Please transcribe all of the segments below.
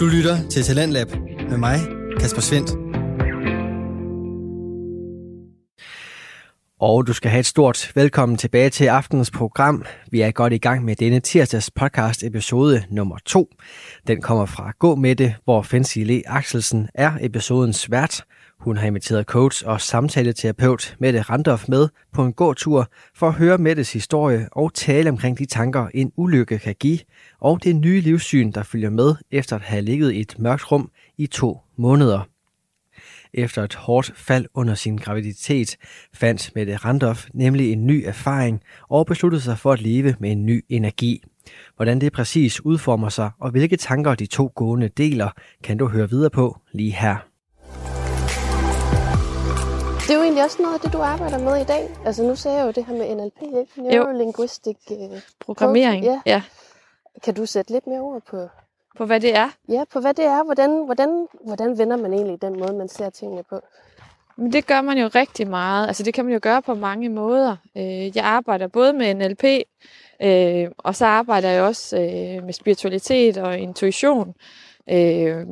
Du lytter til Talentlab med mig, Kasper Svendt. Og du skal have et stort velkommen tilbage til aftenens program. Vi er godt i gang med denne tirsdags podcast episode nummer 2. Den kommer fra Gå med det, hvor Fancy Le Axelsen er episodens vært. Hun har inviteret coach og samtaleterapeut Mette Randolf med på en gåtur for at høre Mettes historie og tale omkring de tanker, en ulykke kan give, og det nye livssyn, der følger med efter at have ligget i et mørkt rum i to måneder. Efter et hårdt fald under sin graviditet fandt Mette Randolf nemlig en ny erfaring og besluttede sig for at leve med en ny energi. Hvordan det præcis udformer sig og hvilke tanker de to gående deler, kan du høre videre på lige her. Det er jo egentlig også noget af det, du arbejder med i dag. Altså nu sagde jeg jo det her med NLP, ikke? Neurolinguistic uh, Programmering, ja. ja. Kan du sætte lidt mere ord på, På hvad det er. ja, på hvad det er? Hvordan, hvordan, hvordan vender man egentlig den måde, man ser tingene på? Men det gør man jo rigtig meget. Altså det kan man jo gøre på mange måder. Øh, Jeg arbejder både med NLP, øh, og så arbejder jeg også øh, med spiritualitet og intuition. Øh,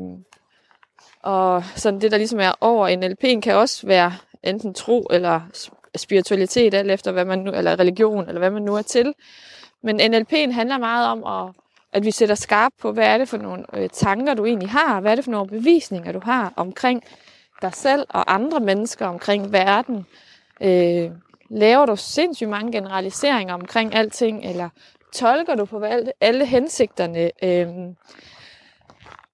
Og sådan det, der ligesom er over NLP'en, kan også være enten tro eller spiritualitet, alt efter hvad man nu, eller religion, eller hvad man nu er til. Men NLP'en handler meget om, at, at vi sætter skarp på, hvad er det for nogle øh, tanker, du egentlig har, hvad er det for nogle bevisninger, du har omkring dig selv og andre mennesker omkring verden. Øh, laver du sindssygt mange generaliseringer omkring alting, eller tolker du på alle, alle hensigterne? Øh,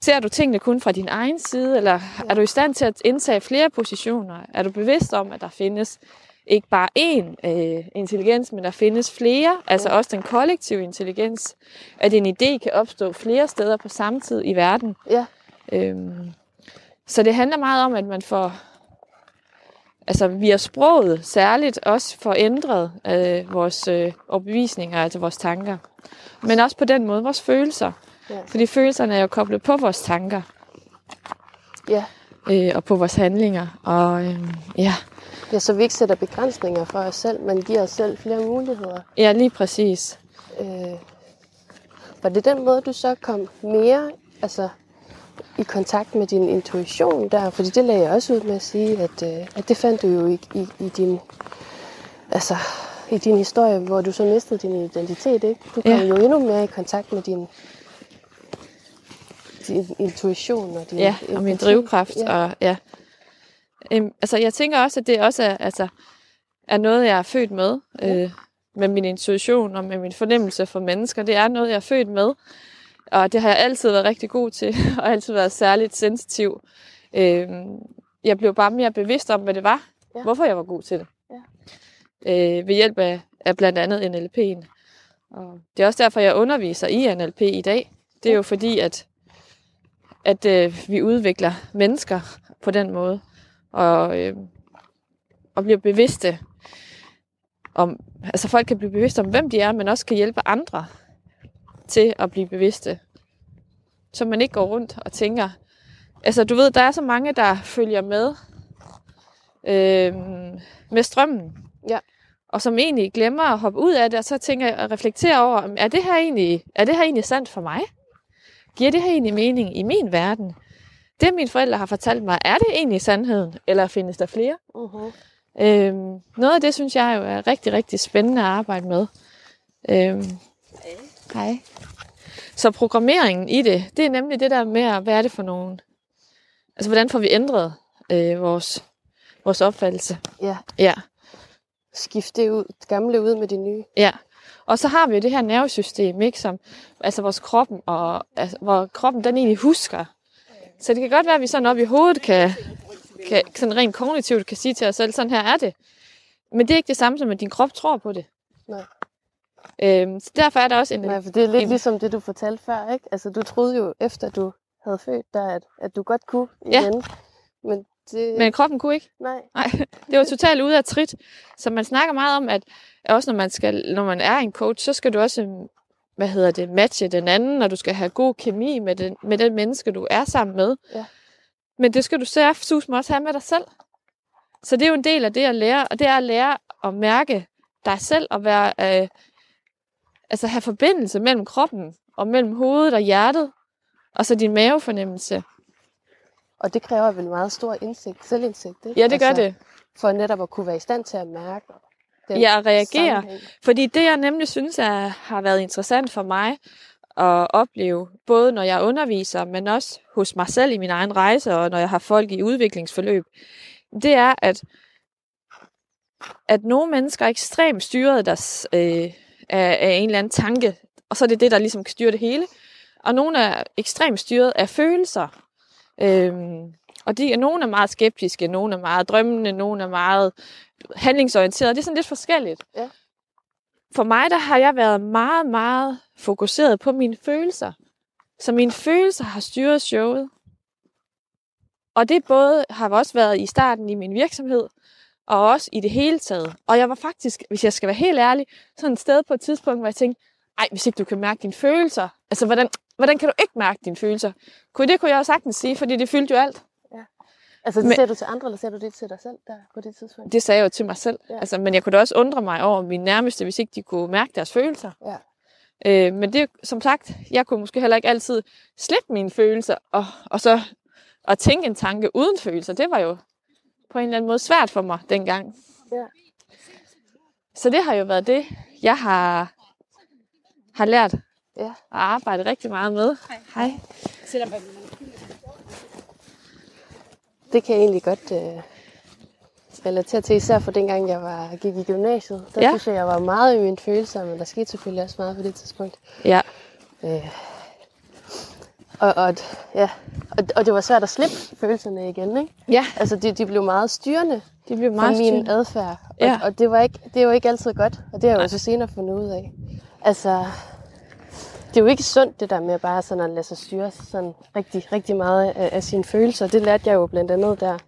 ser du tingene kun fra din egen side, eller er du i stand til at indtage flere positioner? Er du bevidst om, at der findes ikke bare én øh, intelligens, men der findes flere, altså også den kollektive intelligens, at en idé kan opstå flere steder på samme tid i verden. Ja. Øhm, så det handler meget om, at man får, altså via sproget særligt, også får ændret øh, vores øh, overbevisninger, altså vores tanker. Men også på den måde vores følelser. Ja. Fordi følelserne er jo koblet på vores tanker Ja. øh, og på vores handlinger. Og øh, ja, ja, så vi ikke sætter begrænsninger for os selv, men giver os selv flere muligheder. ja, lige præcis. Øh, var det den måde, du så kom mere altså, i kontakt med din intuition der? Fordi det lagde jeg også ud med at sige, at, øh, at det fandt du jo i, i, i din altså, i din historie, hvor du så mistede din identitet, ikke? Du kom Ja. jo endnu mere i kontakt med din, din intuition og din Ja, og min empati. drivkraft. Ja. Og, ja. Øhm, altså, jeg tænker også, at det også er, altså, er noget, jeg er født med. Øh, med min intuition og med min fornemmelse for mennesker. Det er noget, jeg er født med. Og det har jeg altid været rigtig god til, og altid været særligt sensitiv. Øhm, jeg blev bare mere bevidst om, hvad det var. Ja. Hvorfor jeg var god til det. Ja. Øh, ved hjælp af, af blandt andet NLP'en. Og det er også derfor, jeg underviser i NLP i dag. Det er jo fordi, at at øh, vi udvikler mennesker på den måde, og, øh, og bliver bevidste om, altså folk kan blive bevidste om, hvem de er, men også kan hjælpe andre til at blive bevidste. Så man ikke går rundt og tænker, altså du ved, der er så mange, der følger med, øh, med strømmen. Ja. Og som egentlig glemmer at hoppe ud af det, og så tænker jeg at reflektere over, "Jamen, er det her egentlig, er det her egentlig sandt for mig? Giver det her egentlig mening i min verden? Det mine forældre har fortalt mig, er det egentlig sandheden, eller findes der flere? Uh-huh. Øhm, noget af det synes jeg jo er rigtig, rigtig spændende at arbejde med. Øhm, hej. Så programmeringen i det, det er nemlig det der med, hvad er det for nogen? Altså, hvordan får vi ændret øh, vores, vores opfattelse? Ja, Ja, skift det ud, gamle ud med det nye. ja. Og så har vi jo det her nervesystem, ikke, som, altså vores kroppen, og, altså, hvor kroppen den egentlig husker. Så det kan godt være, at vi sådan op i hovedet kan, kan sådan rent kognitivt kan sige til os selv, sådan her er det. Men det er ikke det samme som, at din krop tror på det. Nej. Øhm, så derfor er der også en... Nej, for det er lidt en- ligesom det, du fortalte før, ikke? Altså, du troede jo, efter du havde født der, at, at du godt kunne Ja. igen. Men det... Men kroppen kunne ikke. Nej. Nej, det var totalt ude af trit. Så man snakker meget om, at også når man, skal, når man er en coach, så skal du også øhm, hvad hedder det, matche den anden, og du skal have god kemi med den, med den menneske, du er sammen med. Ja. Men det skal du sus også have med dig selv. Så det er jo en del af det at lære, og det er at lære at mærke dig selv, og være, øh, altså have forbindelse mellem kroppen og mellem hovedet og hjertet, og så din mavefornemmelse. Og det kræver vel meget stor indsigt, selvindsigt, ikke? Ja, det gør det. For netop at kunne være i stand til at mærke den Ja, at reagere. sammenhæng. Fordi det, jeg nemlig synes er, har været interessant for mig at opleve, både når jeg underviser, men også hos mig selv i min egen rejse, og når jeg har folk i udviklingsforløb, det er, at, at nogle mennesker er ekstremt styret af, deres, øh, af, af en eller anden tanke, og så er det det, der ligesom kan styre det hele. Og nogle er ekstremt styret af følelser. Øhm, og de, nogle er meget skeptiske, nogle er meget drømmende, nogle er meget handlingsorienterede. Det er sådan lidt forskelligt. Ja. For mig, der har jeg været meget, meget fokuseret på mine følelser. Så mine følelser har styret showet. Og det både har også været i starten i min virksomhed, og også i det hele taget. Og jeg var faktisk, hvis jeg skal være helt ærlig, sådan et sted på et tidspunkt, hvor jeg tænkte, ej, hvis ikke du kan mærke dine følelser, altså hvordan, hvordan kan du ikke mærke dine følelser? Kunne det kunne jeg jo sagtens sige, fordi det fyldte jo alt. Altså, det Men- ser du til andre, eller ser du det til dig selv der på det tidspunkt? Det sagde jeg jo til mig selv. Ja. Ja. Altså, men jeg kunne da også undre mig over mine nærmeste, hvis ikke de kunne mærke deres følelser. Ja. Øh, men det, som sagt, jeg kunne måske heller ikke altid slippe mine følelser, og, og så at tænke en tanke uden følelser, det var jo på en eller anden måde svært for mig dengang. Ja. Så det har jo været det, jeg har, har lært Ja. at arbejde rigtig meget med. Hej. Det kan jeg egentlig godt øh, relatere til, især for dengang jeg var, gik i gymnasiet. Der ja. Synes jeg, jeg var meget i mine følelser, men der skete selvfølgelig også meget på det tidspunkt. Ja, Øh, og, og, ja, og, og det var svært at slippe følelserne igen, ikke? ja Altså, de, de blev meget styrende det blev for meget min styrende. adfærd. Og, Ja. og det, var ikke, det var ikke altid godt, og det har jeg jo så senere fundet ud af. Altså, det er jo ikke sundt, det der med bare sådan at lade sig styre sådan rigtig, rigtig meget af, af sine følelser. Det lærte jeg jo blandt andet der.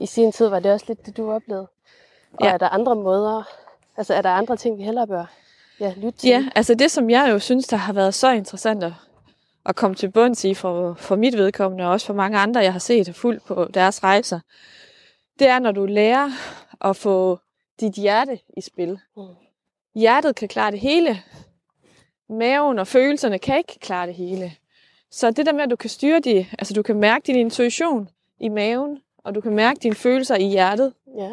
I sin tid var det også lidt det, du oplevede. Og Ja. er der andre måder, altså er der andre ting, vi hellere bør ja, lytte til? Ja, altså det, som jeg jo synes, der har været så interessant at, at komme til bunds i for, for mit vedkommende, og også for mange andre, jeg har set og fulgt på deres rejser, det er, når du lærer at få dit hjerte i spil. Mm. Hjertet kan klare det hele. Maven og følelserne kan ikke klare det hele. Så det der med, at du kan styre de, altså du kan mærke din intuition i maven, og du kan mærke dine følelser i hjertet, ja.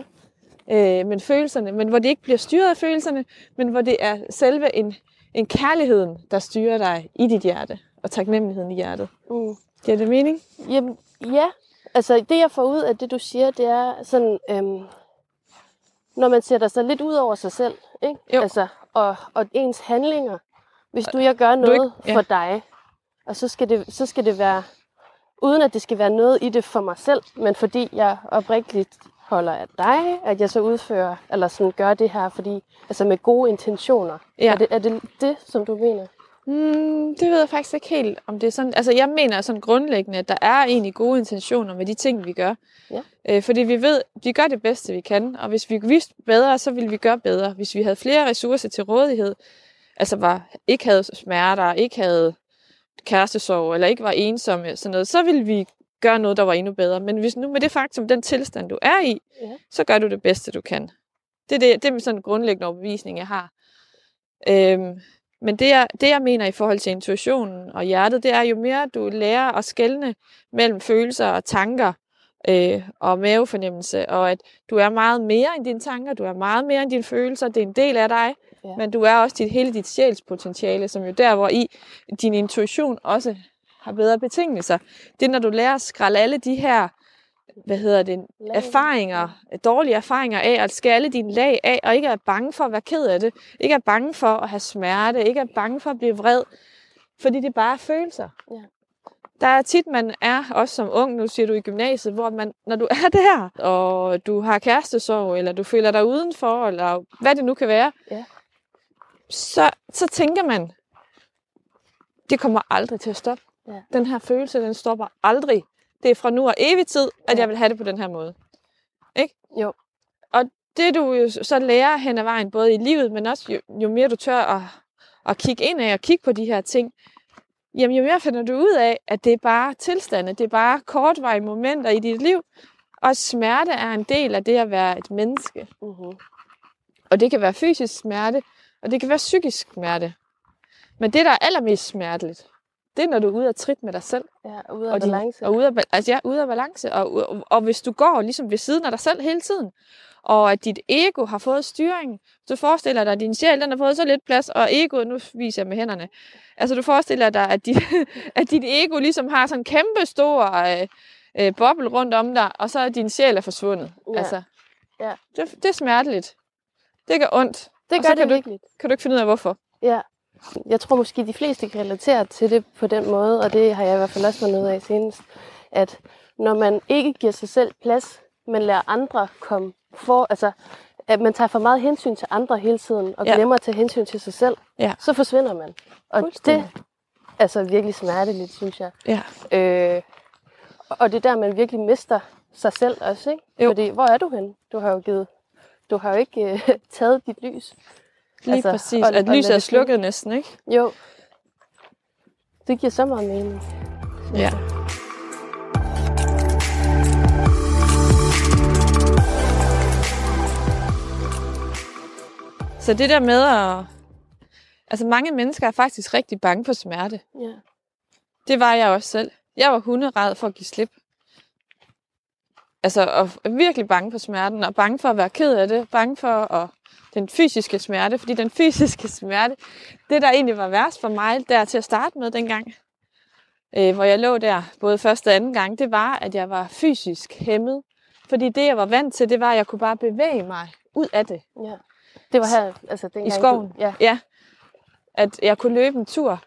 øh, men følelserne, men hvor det ikke bliver styret af følelserne, men hvor det er selve en, en kærligheden, der styrer dig i dit hjerte, og taknemmeligheden i hjertet. Mm. Giver det mening? Jamen, ja. Altså, det jeg får ud af det, du siger, det er sådan, øhm, når man sætter sig lidt ud over sig selv, ikke? Jo. Altså, og, og ens handlinger. Hvis du jeg gør ikke- noget ja. for dig, og så skal, det, så skal det være, uden at det skal være noget i det for mig selv, men fordi jeg oprigtigt holder af dig, at jeg så udfører, eller sådan gør det her, fordi, altså med gode intentioner. Ja. Er, det, er det det, som du mener? Mm, det ved jeg faktisk ikke helt, om det er sådan. Altså, jeg mener sådan grundlæggende, at der er egentlig gode intentioner med de ting, vi gør. Ja. Øh, fordi vi ved, vi gør det bedste, vi kan, og hvis vi vidste bedre, så ville vi gøre bedre. Hvis vi havde flere ressourcer til rådighed, altså var, ikke havde smerter, ikke havde kærestesorg, eller ikke var ensomme, sådan noget, så ville vi gøre noget, der var endnu bedre. Men hvis nu med det faktum, den tilstand, du er i, Ja. så gør du det bedste, du kan. Det er, det, det er sådan en grundlæggende overbevisning, jeg har. Øhm, men det jeg, det, jeg mener i forhold til intuitionen og hjertet, det er jo mere, du lærer at skelne mellem følelser og tanker øh, og mavefornemmelse, og at du er meget mere end dine tanker, du er meget mere end dine følelser, det er en del af dig, Ja. men du er også dit, hele dit sjælspotentiale, som jo der, hvor i din intuition også har bedre betingelser. Det er, når du lærer at skralde alle de her, hvad hedder det, erfaringer, dårlige erfaringer af, at skære alle dine lag af, og ikke er bange for at være ked af det, ikke er bange for at have smerte, ikke er bange for at blive vred, fordi det bare er følelser. Ja. Der er tit, man er, også som ung, nu siger du i gymnasiet, hvor man, når du er der, og du har kærestesorg, eller du føler dig udenfor, eller hvad det nu kan være, Ja. Så, så tænker man, det kommer aldrig til at stoppe. Ja. Den her følelse, den stopper aldrig. Det er fra nu og evig tid, at Ja. jeg vil have det på den her måde. Ikke? Jo. Og det du jo så lærer hen ad vejen, både i livet, men også jo, jo mere du tør at, at kigge ind af og kigge på de her ting, jamen jo mere finder du ud af, at det er bare tilstande, det er bare kortvarige momenter i dit liv, og smerte er en del af det at være et menneske. Mm-hmm. Og det kan være fysisk smerte, og det kan være psykisk smerte. Men det, der er allermest smerteligt, det er, når du er ude af trit med dig selv. Ja, ude af og din- balance. Og ude af, altså ja, ude af balance. Og, og, og hvis du går ligesom ved siden af dig selv hele tiden, og at dit ego har fået styring, så forestiller dig, at din sjæl den har fået så lidt plads, og egoet, nu viser jeg med hænderne, altså du forestiller dig, at dit, at dit ego ligesom har sådan en kæmpe stor øh, øh, boble rundt om dig, og så er din sjæl er forsvundet. Ja. Altså, Ja. det, det er smerteligt. Det gør ondt. Det og gør så det kan du- virkelig. Kan du ikke finde ud af, hvorfor? Ja. Jeg tror måske, de fleste kan relatere til det på den måde, og det har jeg i hvert fald også fundet ud af senest, at når man ikke giver sig selv plads, men lader andre komme for, altså at man tager for meget hensyn til andre hele tiden, og Ja. glemmer at tage hensyn til sig selv, Ja. så forsvinder man. Og det er altså virkelig smerteligt, synes jeg. Ja. Øh, og det er der, man virkelig mister sig selv også, ikke? Jo. Fordi, hvor er du hen? Du har jo givet, du har jo ikke øh, taget dit lys. Lige altså, præcis. og- at og lyset er det slukke. slukket næsten, ikke? Jo. Det giver så meget mening. Ja. Så det der med at... Altså mange mennesker er faktisk rigtig bange for smerte. Ja. Det var jeg også selv. Jeg var hunderad for at give slip. Altså, og er virkelig bange for smerten, og bange for at være ked af det, bange for at, den fysiske smerte, fordi den fysiske smerte, det der egentlig var værst for mig der til at starte med dengang, øh, hvor jeg lå der både første og anden gang, det var, at jeg var fysisk hæmmet. Fordi det, jeg var vant til, det var, at jeg kunne bare bevæge mig ud af det. ja. Det var her, altså dengang... I skoven? Du, ja. Ja. At jeg kunne løbe en tur,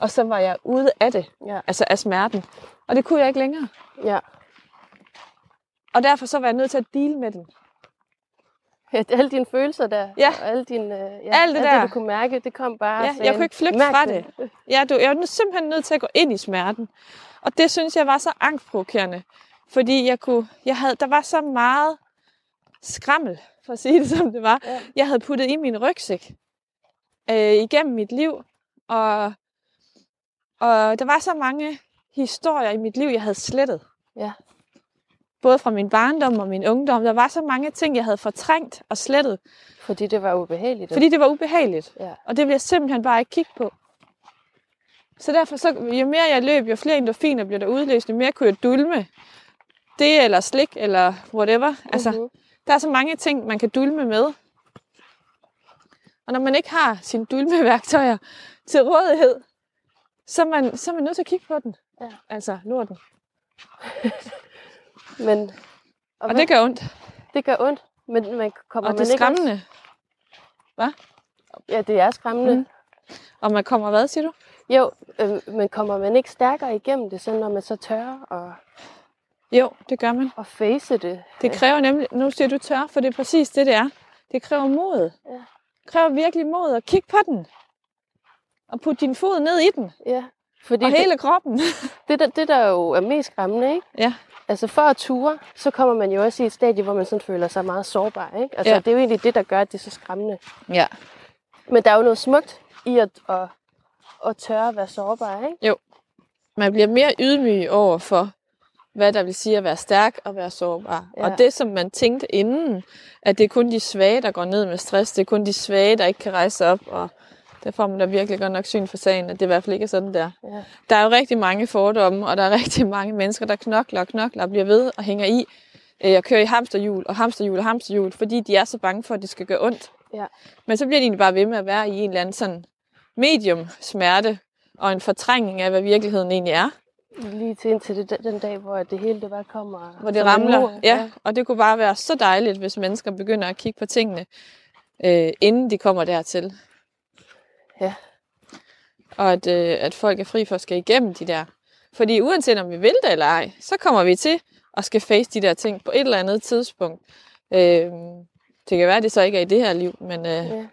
og så var jeg ude af det, Ja. altså af smerten. Og det kunne jeg ikke længere. ja. Og derfor så var jeg nødt til at deal med den. Ja, alle dine følelser der, Ja. og alle dine, øh, ja, Alt det alt der. det, du kunne mærke, det kom bare Ja, jeg kunne ikke flygte "Mærk fra det." Ja, du, jeg var simpelthen nødt til at gå ind i smerten. Og det synes jeg var så angstprovokerende. Fordi jeg kunne, jeg havde, der var så meget skrammel, for at sige det som det var. Ja. Jeg havde puttet i min rygsæk øh, igennem mit liv. Og, og der var så mange historier i mit liv, jeg havde slettet. Ja. Både fra min barndom og min ungdom. Der var så mange ting, jeg havde fortrængt og slettet, Fordi det var ubehageligt. fordi det var ubehageligt. Ja. Og det vil jeg simpelthen bare ikke kigge på. Så derfor, så, jo mere jeg løb, jo flere endorfiner blev der udløst, jo mere kunne jeg dulme det, eller slik, eller whatever. Altså, Mhm. der er så mange ting, man kan dulme med. Og når man ikke har sine dulmeværktøjer til rådighed, så er man, så er man nødt til at kigge på den. Ja. Altså, lorten. Men, og, Og hvad- det gør ondt. det gør ondt, men man kommer Og man det er ikke også- skræmmende. Ja, det er skræmmende. Mm. Og man kommer, hvad siger du? Jo, øh, men kommer man ikke stærkere igennem det, så når man så tør at, Jo, det gør man. at face det? Det kræver nemlig, nu siger du tør, for det er præcis det, det er. Det kræver mod. Ja. Det kræver virkelig mod at kigge på den. Og putte din fod ned i den. Ja, fordi Og det, hele kroppen. det, der, det, der jo er mest skræmmende, ikke? Ja. Altså for at ture, så kommer man jo også i et stadie, hvor man sådan føler sig meget sårbar, ikke? Altså Ja. det er jo egentlig det, der gør, at det er så skræmmende. Ja. Men der er jo noget smukt i at, at, at tørre at være sårbar, ikke? Man bliver mere ydmyg over for, hvad der vil sige at være stærk og være sårbar. Ja. Og det, som man tænkte inden, at det er kun de svage, der går ned med stress, det er kun de svage, der ikke kan rejse op, og der får man da virkelig godt nok syn for sagen, at det i hvert fald ikke er sådan der. Ja. Der er jo rigtig mange fordomme, og der er rigtig mange mennesker, der knokler og knokler og bliver ved og hænger i øh, og kører i hamsterhjul og hamsterhjul og hamsterhjul, fordi de er så bange for, at det skal gøre ondt. Ja. Men så bliver de egentlig bare ved med at være i en eller anden sådan medium smerte og en fortrængning af, hvad virkeligheden egentlig er. Lige til indtil det, den dag, hvor det hele det bare kommer. Hvor det ramler. mur. Ja, og det kunne bare være så dejligt, hvis mennesker begynder at kigge på tingene, øh, inden de kommer dertil. Ja. Og at, øh, at folk er fri for at skal igennem de der. Fordi uanset om vi vil det eller ej, så kommer vi til at skal face de der ting på et eller andet tidspunkt. Øh, det kan være, at det så ikke er i det her liv, men øh, Ja.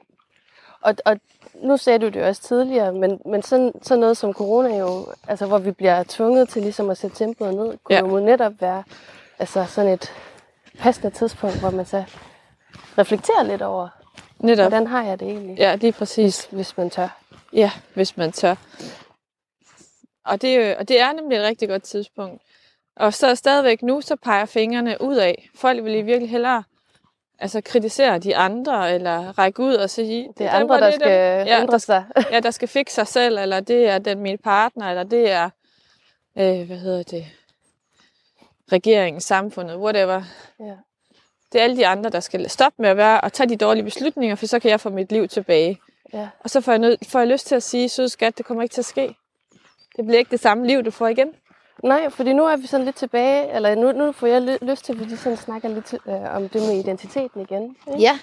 Og, og nu sagde du det også tidligere, men, men sådan, sådan noget som corona jo, altså hvor vi bliver tvunget til ligesom at sætte tempoet ned, kunne Ja. jo netop være altså sådan et passende tidspunkt, hvor man så reflekterer lidt over, netop. hvordan har jeg det egentlig, Ja, er præcis. hvis man tør. Ja, hvis man tør. Og det, er jo- og det er nemlig et rigtig godt tidspunkt. Og så stadigvæk nu, så peger fingrene ud af. Folk vil i virkelig hellere altså kritisere de andre, eller række ud og sige, Det er andre, der det er skal dem. ja, ændre sig. ja, der skal fikse sig selv, eller det er den min partner, eller det er, øh, hvad hedder det, regeringen, samfundet, whatever. Ja. Det er alle de andre, der skal stoppe med at være og tage de dårlige beslutninger, for så kan jeg få mit liv tilbage. Ja. Og så får jeg, nød, får jeg lyst til at sige, sød skat, det kommer ikke til at ske. Det bliver ikke det samme liv, du får igen. Nej, fordi nu er vi sådan lidt tilbage, eller nu, nu får jeg ly- lyst til, at vi lige sådan snakker lidt øh, om det med identiteten igen. Ikke? Ja.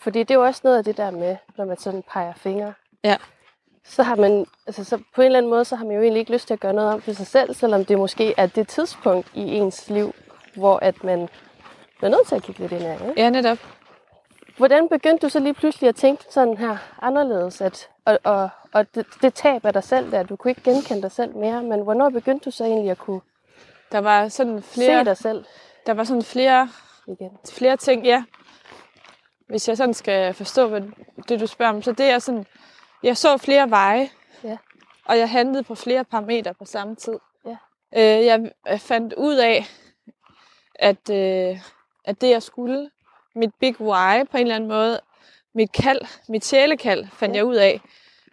Fordi det er jo også noget af det der med, når man sådan peger fingre. Ja. Så har man, altså så på en eller anden måde, så har man jo egentlig ikke lyst til at gøre noget om for sig selv, selvom det måske er det tidspunkt i ens liv, hvor at man bliver nødt til at kigge lidt indad. Ikke? Ja, netop. Hvordan begyndte du så lige pludselig at tænke sådan her anderledes, at, og, og, og det, det tab af dig selv der, du kunne ikke genkende dig selv mere, men hvornår begyndte du så egentlig at kunne Der var sådan se flere, dig selv der var sådan flere, igen? flere ting, ja. Hvis jeg sådan skal forstå, hvad det du spørger om, så det er sådan, jeg så flere veje, Ja. og jeg handlede på flere parametre på samme tid. Ja. Øh, jeg jeg fandt ud af, at, øh, at det jeg skulle, mit big why på en eller anden måde, mit kald, mit sjælekald, fandt jeg ud af,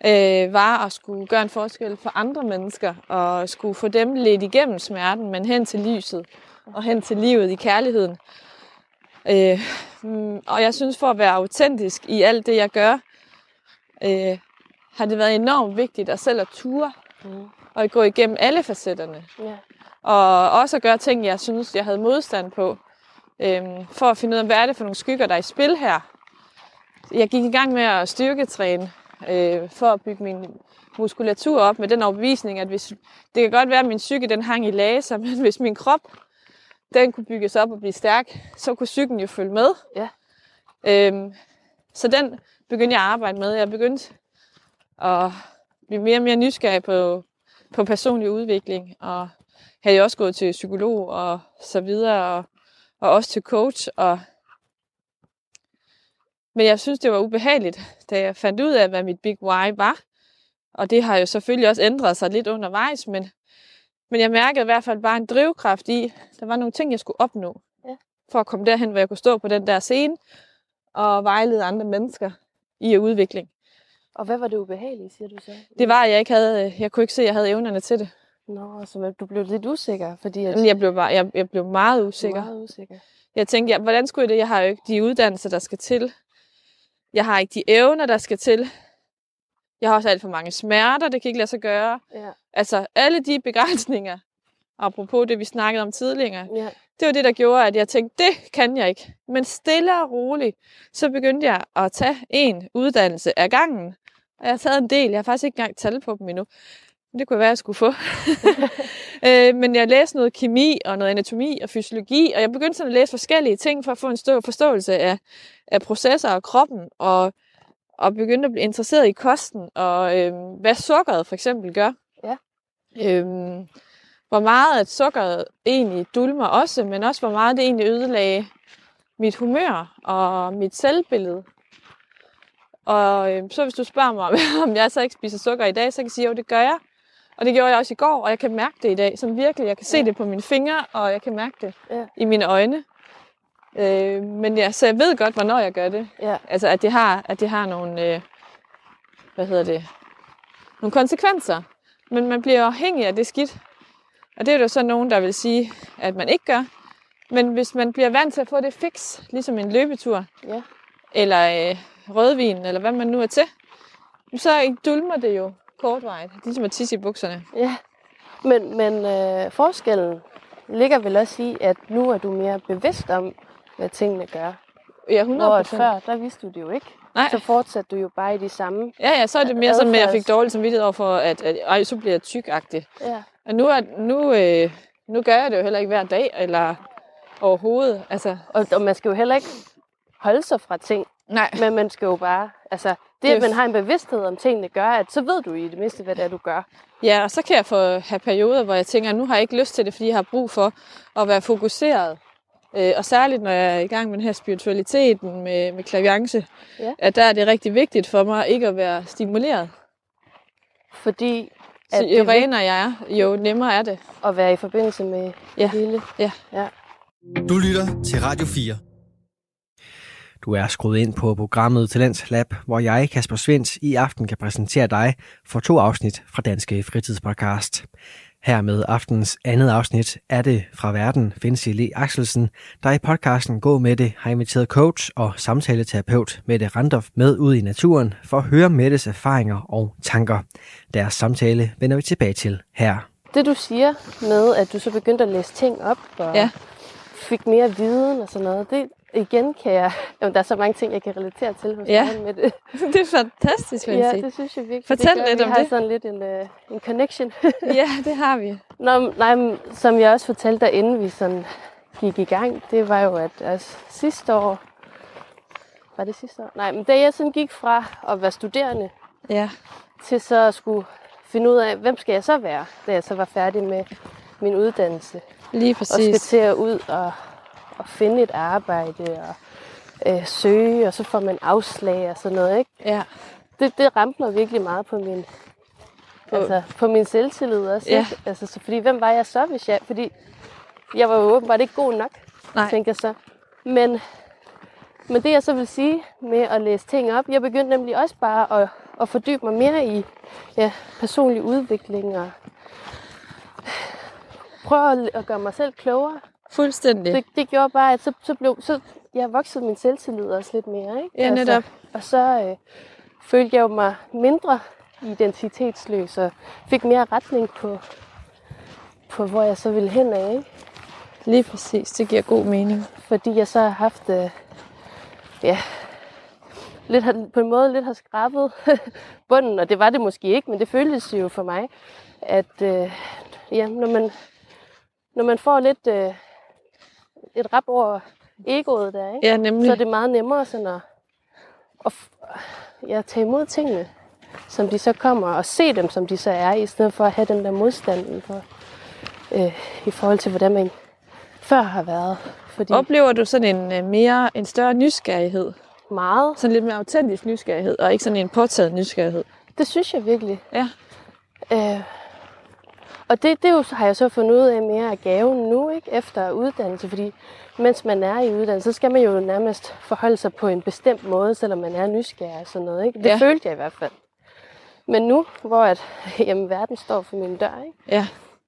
øh, var at skulle gøre en forskel for andre mennesker, og skulle få dem lidt igennem smerten, men hen til lyset, og hen til livet i kærligheden. Øh, mm, og jeg synes, for at være autentisk i alt det, jeg gør, øh, har det været enormt vigtigt at selv at ture, Mm. og at gå igennem alle facetterne. Ja. Og også at gøre ting, jeg synes, jeg havde modstand på, øhm, for at finde ud af, hvad er det for nogle skygger, der er i spil her. Jeg gik i gang med at styrketræne, øh, for at bygge min muskulatur op med den overbevisning, at hvis, det kan godt være, at min psyke den hang i laser, men hvis min krop den kunne bygges op og blive stærk, så kunne psyken jo følge med. Ja. Øhm, så den begyndte jeg at arbejde med. Jeg begyndte at blive mere og mere nysgerrig på, på personlig udvikling, og havde jeg også gået til psykolog og så videre, og, og også til coach. Og... Men jeg synes, det var ubehageligt, da jeg fandt ud af, hvad mit big why var. Og det har jo selvfølgelig også ændret sig lidt undervejs, men, men jeg mærkede i hvert fald bare en drivkraft i, der var nogle ting, jeg skulle opnå. Ja. For at komme derhen, hvor jeg kunne stå på den der scene og vejlede andre mennesker i udvikling. Og hvad var det ubehagelige, siger du så? Det var, at jeg ikke havde, jeg kunne ikke se, at jeg havde evnerne til det. Nå, så du blev lidt usikker, fordi at jeg blev, bare, jeg, jeg blev meget usikker. meget usikker. Jeg tænkte, ja, hvordan skulle jeg det? Jeg har jo ikke de uddannelser, der skal til. Jeg har ikke de evner, der skal til. Jeg har også alt for mange smerter, det kan ikke lade sig gøre. Ja. Altså, alle de begrænsninger, apropos det, vi snakkede om tidligere, Ja. det var det, der gjorde, at jeg tænkte, det kan jeg ikke. Men stille og roligt, så begyndte jeg at tage en uddannelse af gangen. Og jeg har taget en del. Jeg har faktisk ikke engang tal på dem endnu. Det kunne være, jeg skulle få. øh, men jeg læste noget kemi og noget anatomi og fysiologi, og jeg begyndte sådan at læse forskellige ting for at få en stor forståelse af, af processer og kroppen, og, og begyndte at blive interesseret i kosten, og øh, hvad sukkeret for eksempel gør. Ja. Øh, hvor meget at sukkeret egentlig dulmer også, men også hvor meget det egentlig ødelagde mit humør og mit selvbillede. Og øh, så hvis du spørger mig, om jeg så ikke spiser sukker i dag, så kan jeg sige, jo, det gør jeg. Og det gjorde jeg også i går, og jeg kan mærke det i dag. Sådan virkelig, jeg kan se Ja. det på mine fingre, og jeg kan mærke det Ja. i mine øjne. Øh, men ja, så jeg ved godt, hvornår jeg gør det. Ja. Altså, at det har, at det har nogle, øh, hvad hedder det, nogle konsekvenser. Men man bliver afhængig af det skidt. Og det er jo så nogen, der vil sige, at man ikke gør. Men hvis man bliver vant til at få det fix, ligesom en løbetur, Ja. eller øh, rødvin, eller hvad man nu er til, så dulmer det jo kortvarigt, ligesom at tisse i bukserne. Ja, men, men øh, forskellen ligger vel også i, at nu er du mere bevidst om, hvad tingene gør. Ja, 100 Hvor før, der vidste du det jo ikke. Nej. Så fortsatte du jo bare i de samme. Ja, ja, så er det mere sådan, at jeg fik Adfærds- dårlig samvittighed over for, at, at ej, så bliver jeg tykagtig. Ja. Og nu, er, nu, øh, nu gør jeg det jo heller ikke hver dag, eller overhovedet. Altså, Og, og man skal jo heller ikke holde sig fra ting, nej. men man skal jo bare... Altså, det, at man har en bevidsthed om tingene, gør, at så ved du i det mindste, hvad det er, du gør. Ja, og så kan jeg få have perioder, hvor jeg tænker, at nu har jeg ikke lyst til det, fordi jeg har brug for at være fokuseret. Øh, og særligt, når jeg er i gang med den her spiritualiteten med, med klaviance, Ja. at der er det rigtig vigtigt for mig ikke at være stimuleret. Fordi Så at jo det er renere jeg er, jo nemmere er det. at være i forbindelse med Ja. det hele. Ja. ja. Du lytter til Radio 4. Du er skruet ind på programmet Talents Lab, hvor jeg, Kasper Svens, i aften kan præsentere dig for to afsnit fra Danske Fritidspodcast. Her med aftens andet afsnit er det fra verden Finsi Le Axelsen, der i podcasten Gå med det har inviteret coach og samtaleterapeut Mette Randolph med ud i naturen for at høre Mettes erfaringer og tanker. Deres samtale vender vi tilbage til her. Det du siger med, at du så begyndte at læse ting op og Ja. fik mere viden og sådan noget, det igen kan jeg... Jamen, der er så mange ting, jeg kan relatere til hos Ja. med det. Det er fantastisk, vil jeg Ja, sige. det synes jeg virkelig. Fortæl det gør, lidt vi om har det. sådan lidt en, uh, en connection. Ja, det har vi. Nå, nej, som jeg også fortalte dig, inden vi sådan gik i gang, det var jo, at altså, sidste år... Var det sidste år? Nej, men da jeg sådan gik fra at være studerende Ja, til så at skulle finde ud af, hvem skal jeg så være, da jeg så var færdig med min uddannelse. lige Og skal præcis. til at ud og, og finde et arbejde og øh, søge, og så får man afslag og sådan noget. Ikke? Ja, Det, det ramte mig virkelig meget på min, På- altså, på min selvtillid også. Ja. Ikke? Altså, så, fordi hvem var jeg så, hvis jeg... Fordi jeg var jo åbenbart ikke god nok, nej. tænker jeg så. Men, men det jeg så vil sige med at læse ting op, jeg begyndte nemlig også bare at, at fordybe mig mere i ja, personlig udvikling og prøve at, at gøre mig selv klogere. Fuldstændig. Det, det gjorde bare, at så, så blev så jeg voksede min selvtillid også lidt mere. Ikke? Ja, netop. og så øh, følte jeg jo mig mindre identitetsløs og fik mere retning på, på hvor jeg så ville hen af. Ikke? Lige præcis. Det giver god mening. Fordi jeg så har haft, øh, ja, lidt har, på en måde lidt har skrabet bunden, og det var det måske ikke, men det føltes jo for mig, at øh, ja, når, man, når man får lidt øh, et rap over egoet der, ikke? Ja, nemlig. så er det meget nemmere sådan at, at ja, tage imod tingene, som de så kommer, og se dem, som de så er, i stedet for at have den der modstand for, øh, i forhold til, hvordan man før har været. Fordi Oplever du sådan en øh, mere, en større nysgerrighed? meget, Sådan lidt mere autentisk nysgerrighed, og ikke sådan en påtaget nysgerrighed? det synes jeg virkelig. Ja. Øh, og det, det jo, har jeg så fundet ud af mere af gaven nu, ikke? efter uddannelse, fordi mens man er i uddannelse, så skal man jo nærmest forholde sig på en bestemt måde, selvom man er nysgerrig og sådan noget. Ikke? Det ja. følte jeg i hvert fald. Men nu, hvor at, jamen, verden står for min dør, ikke? Ja,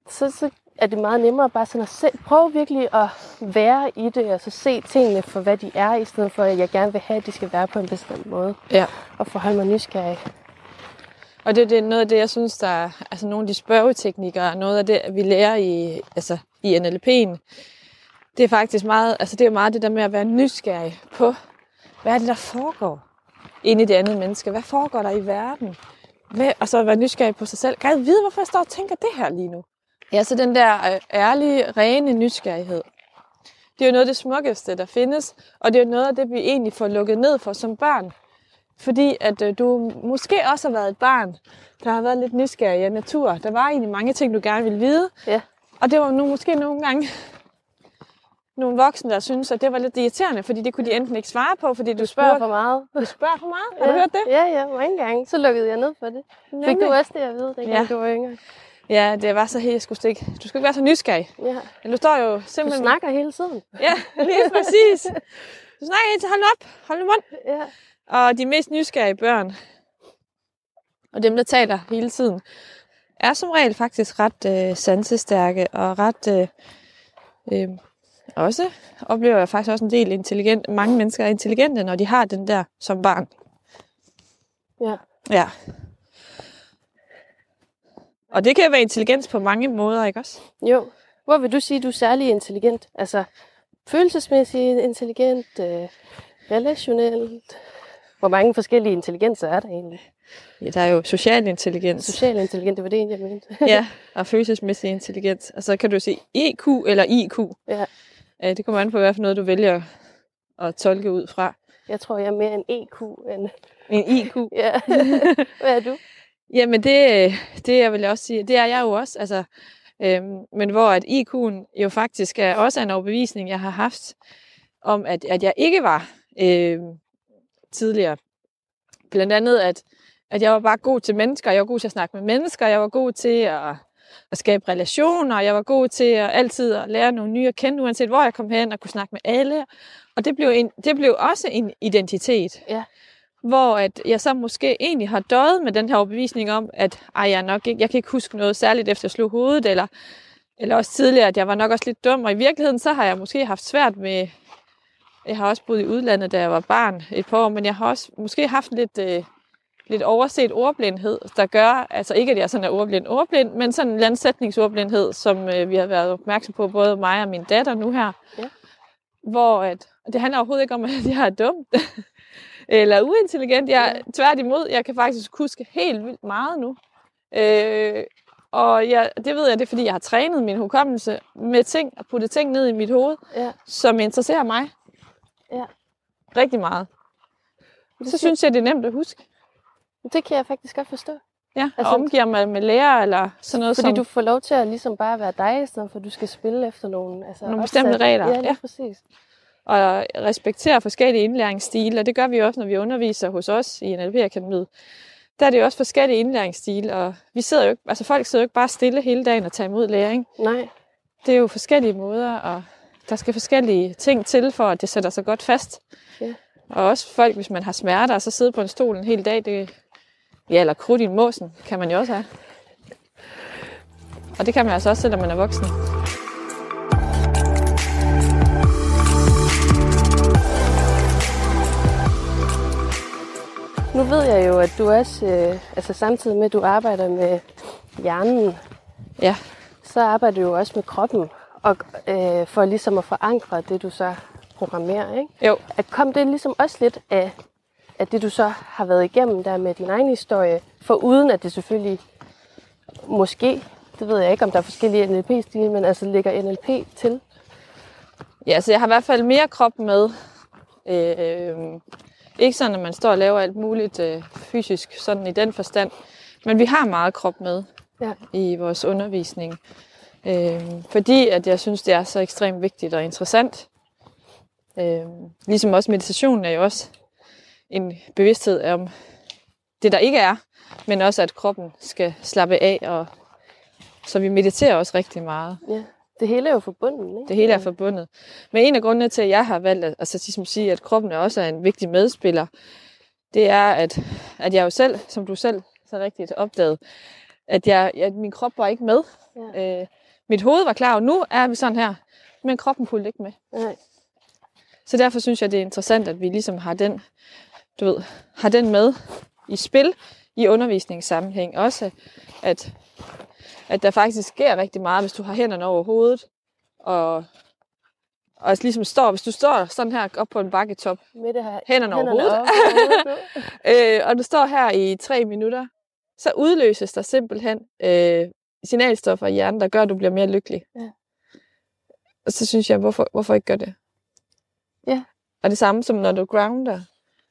Så, så er det meget nemmere bare sådan at se, prøve virkelig at være i det, og så se tingene for, hvad de er, i stedet for, at jeg gerne vil have, at de skal være på en bestemt måde, ja. og forholde mig nysgerrig. Og det, det er noget af det, jeg synes, der er altså nogle af de spørgeteknikker, noget af det, vi lærer i, altså, i NLP'en, det er faktisk meget, altså det er meget det der med at være nysgerrig på, hvad er det, der foregår inde i det andet menneske? Hvad foregår der i verden? Hvad, og så at være nysgerrig på sig selv. Kan jeg vide, hvorfor jeg står og tænker det her lige nu? Ja, så den der øh, ærlige, rene nysgerrighed. Det er jo noget af det smukkeste, der findes, og det er jo noget af det, vi egentlig får lukket ned for som børn. Fordi at øh, du måske også har været et barn, der har været lidt nysgerrig af natur. Der var egentlig mange ting, du gerne ville vide. Ja. Og det var nu måske nogle gange nogle voksne, der synes, at det var lidt irriterende, fordi det kunne de enten ikke svare på, fordi du, Du spørger spurgte, for meget. du spørger for meget. Har du hørt det? Ja, ja, mange gange. Så lukkede jeg ned for det. Fik Nemlig. du også det at vide, dengang Ja. ja. du var yngre? Ja, det var så helt, jeg skulle ikke, du skulle ikke være så nysgerrig. Ja. Men du står jo Du simpelthen... snakker hele tiden. Ja, lige præcis. Du snakker helt til, hold op, hold nu mund. Ja. Og de mest nysgerrige børn, og dem, der taler hele tiden, er som regel faktisk ret øh, sansestærke og ret... Øh, øh, også oplever jeg faktisk også en del intelligent. Mange mennesker er intelligente, når de har den der som barn. ja. Ja. Og det kan være intelligens på mange måder, ikke også? Jo. Hvor vil du sige, du er særlig intelligent? Altså, følelsesmæssigt intelligent, øh, relationelt? Hvor mange forskellige intelligenser er der egentlig? Ja, der er jo social intelligens. Social intelligent, det var det, jeg mente. ja, og følelsesmæssig intelligens. Og så kan du sige EQ eller IQ. Ja. Øh, Det kommer an på, hvad for noget du vælger at tolke ud fra. Jeg tror, jeg er mere en EQ end... En IQ. Ja. Hvad er du? Jamen det, det jeg vil også sige, det er jeg jo også. Altså, øhm, men hvor at IQ'en jo faktisk er også en overbevisning, jeg har haft, om at, at jeg ikke var øhm, tidligere. Blandt andet, at, at jeg var bare god til mennesker, jeg var god til at snakke med mennesker, jeg var god til at at skabe relationer, jeg var god til at altid at lære nogle nye at kende, uanset hvor jeg kom hen, og kunne snakke med alle. Og det blev, en, det blev også en identitet. Ja. Hvor at jeg så måske egentlig har døjet med den her overbevisning om, at ej, jeg, nok ikke, jeg kan ikke huske noget særligt efter at slå hovedet, eller, eller også tidligere, at jeg var nok også lidt dum. Og i virkeligheden, så har jeg måske haft svært med... Jeg har også boet i udlandet, da jeg var barn et par år, men jeg har også måske haft lidt... Øh, lidt overset ordblindhed, der gør, altså ikke at jeg sådan er ordblind, ordblind, men sådan en landsætningsordblindhed, som øh, vi har været opmærksom på, både mig og min datter nu her. Ja. Hvor at, det handler overhovedet ikke om, at jeg er dum eller uintelligent. Jeg, Ja. Tværtimod, jeg kan faktisk huske helt vildt meget nu. Øh, og jeg, det ved jeg, det er fordi, jeg har trænet min hukommelse med ting og puttet ting ned i mit hoved, Ja. som interesserer mig Ja. rigtig meget. Så synes jeg, det er nemt at huske. Det kan jeg faktisk godt forstå. Ja, altså, og omgiver mig med lærer eller sådan noget, Fordi som du får lov til at ligesom bare være dig, i stedet for at du skal spille efter nogle, altså Nogle bestemte regler, Ja, lige ja. præcis. og respekterer forskellige indlæringsstile, og det gør vi også, når vi underviser hos os i NLP-akademiet. Der er det jo også forskellige indlæringsstile, og vi sidder jo ikke, altså folk sidder jo ikke bare stille hele dagen og tager imod læring. Nej, Det er jo forskellige måder, og der skal forskellige ting til, for at det sætter sig godt fast. Ja. Og også folk, hvis man har smerter, og så sidde på en stol en hel dag, det, ja, eller krudt i en måsen, kan man jo også have. Og det kan man altså også, selvom man er voksen. nu ved jeg jo, at du også, øh, altså samtidig med, at du arbejder med hjernen, Ja, så arbejder du jo også med kroppen, og øh, for ligesom at forankre det, du så programmerer, ikke? jo. At kom det ligesom også lidt af, af det, du så har været igennem der med din egen historie, for uden at det selvfølgelig måske, det ved jeg ikke, om der er forskellige NLP-stile, men altså ligger NLP til. Ja, så jeg har i hvert fald mere krop med. Øh, ikke sådan, at man står og laver alt muligt øh, fysisk, sådan i den forstand. Men vi har meget krop med Ja. i vores undervisning. Øh, fordi at jeg synes, det er så ekstremt vigtigt og interessant. Øh, ligesom også meditationen er jo også en bevidsthed om det, der ikke er, men også at kroppen skal slappe af. Og, så vi mediterer også rigtig meget. Ja. Det hele er jo forbundet, ikke? Det hele er forbundet. Men en af grundene til, at jeg har valgt at altså, ligesom sige, at kroppen er også er en vigtig medspiller, det er, at, at jeg jo selv, som du selv så rigtigt opdagede, at, jeg, at min krop var ikke med. Ja. Øh, mit hoved var klar, og nu er vi sådan her, men kroppen fulgte ikke med. Nej. Så derfor synes jeg, det er interessant, at vi ligesom har den, du ved, har den med i spil i undervisningssammenhæng. Også at, at der faktisk sker rigtig meget, hvis du har hænderne over hovedet, og, og ligesom står, hvis du står sådan her op på en bakketop, Med det her, hænderne over hovedet, op, øh, og du står her i tre minutter, så udløses der simpelthen øh, signalstoffer i hjernen, der gør, at du bliver mere lykkelig. Ja. Og så synes jeg, hvorfor, hvorfor ikke gøre det? Ja. Og det samme som når du grounder,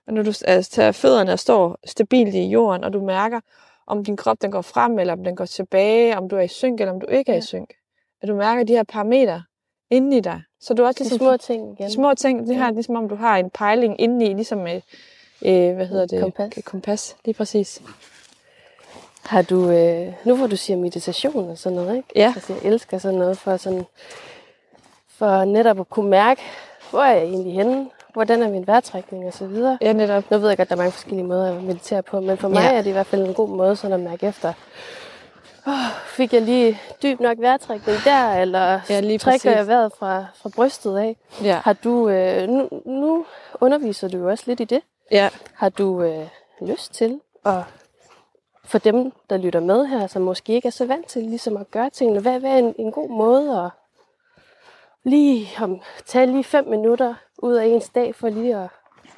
og når du altså, tager fødderne og står stabilt i jorden, og du mærker, om din krop den går frem, eller om den går tilbage, om du er i synk, eller om du ikke er Ja. i synk. At du mærker de her parametre inde i dig. Så du også De ligesom små ting igen. de små ting, det her, Ja. ligesom om du har en pejling indeni, ligesom med, øh, hvad hedder det? Kompas. Kompas, lige præcis. Har du, øh, nu hvor du siger meditation og sådan noget, ikke? Ja. Altså, jeg elsker sådan noget for, sådan, for netop at kunne mærke, hvor er jeg egentlig henne? Hvordan er min vejrtrækning og så videre. Ja, netop. Nu ved jeg godt, der er mange forskellige måder at meditere på, men for mig Ja. er det i hvert fald en god måde sådan at mærke efter. Oh, fik jeg lige dyb nok vejrtrækning der, eller Ja, lige trækker præcis. jeg vejret fra, fra brystet af? Ja. Har du, øh, nu, nu underviser du jo også lidt i det. ja. Har du øh, lyst til at for dem, der lytter med her, som måske ikke er så vant til ligesom at gøre tingene, hvad, hvad er en, en god måde at lige om, tage lige fem minutter ud af ens dag for lige at,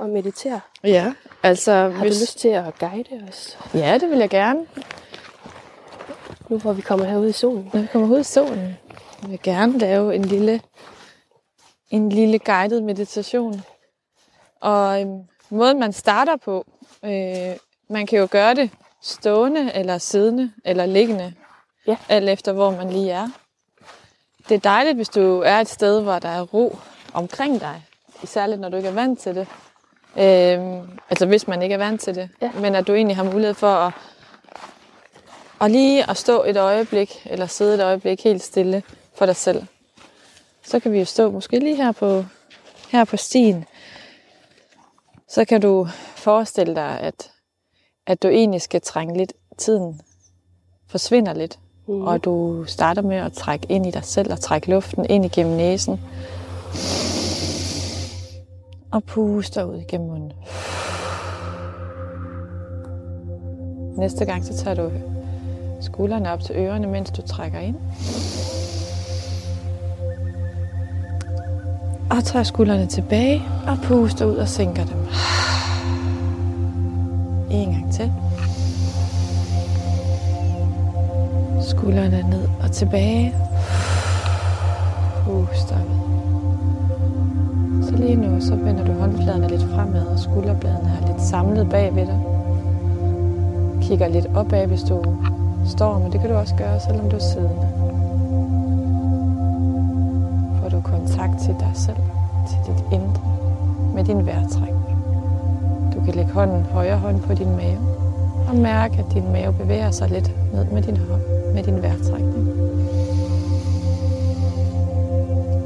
at meditere? Ja, altså... Har du lyst til at guide os, Ja, det vil jeg gerne. nu hvor vi kommer herud i solen? Når vi kommer ud i solen, vil jeg gerne lave en lille, en lille guided meditation. Og øhm, måden, man starter på, øh, man kan jo gøre det stående, eller siddende, eller liggende. Ja. Alt efter, hvor man lige er. Det er dejligt, hvis du er et sted, hvor der er ro omkring dig. Særligt, når du ikke er vant til det. Øhm, altså, hvis man ikke er vant til det. Ja. Men at du egentlig har mulighed for at Og lige at stå et øjeblik, eller sidde et øjeblik helt stille for dig selv. Så kan vi jo stå måske lige her på, her på stien. Så kan du forestille dig, at, at du egentlig skal trænge lidt tiden forsvinder lidt. Mm. Og du starter med at trække ind i dig selv og trække luften ind igennem næsen. Og puster ud igennem munden. Næste gang så tager du skuldrene op til ørerne, mens du trækker ind. Og tager skuldrene tilbage og puster ud og sænker dem. En gang til. Skuldrene ned og tilbage. Pust op. Så lige nu så vender du håndfladerne lidt fremad, og skulderbladene er lidt samlet bag ved dig. Kigger lidt opad, hvis du står, men det kan du også gøre, selvom du er siddende. Får du kontakt til dig selv, til dit indre, med din vejrtræk. Kan lægge hånden, højre hånd på din mave, og mærke, at din mave bevæger sig lidt ned med din hånd, med din vejrtrækning.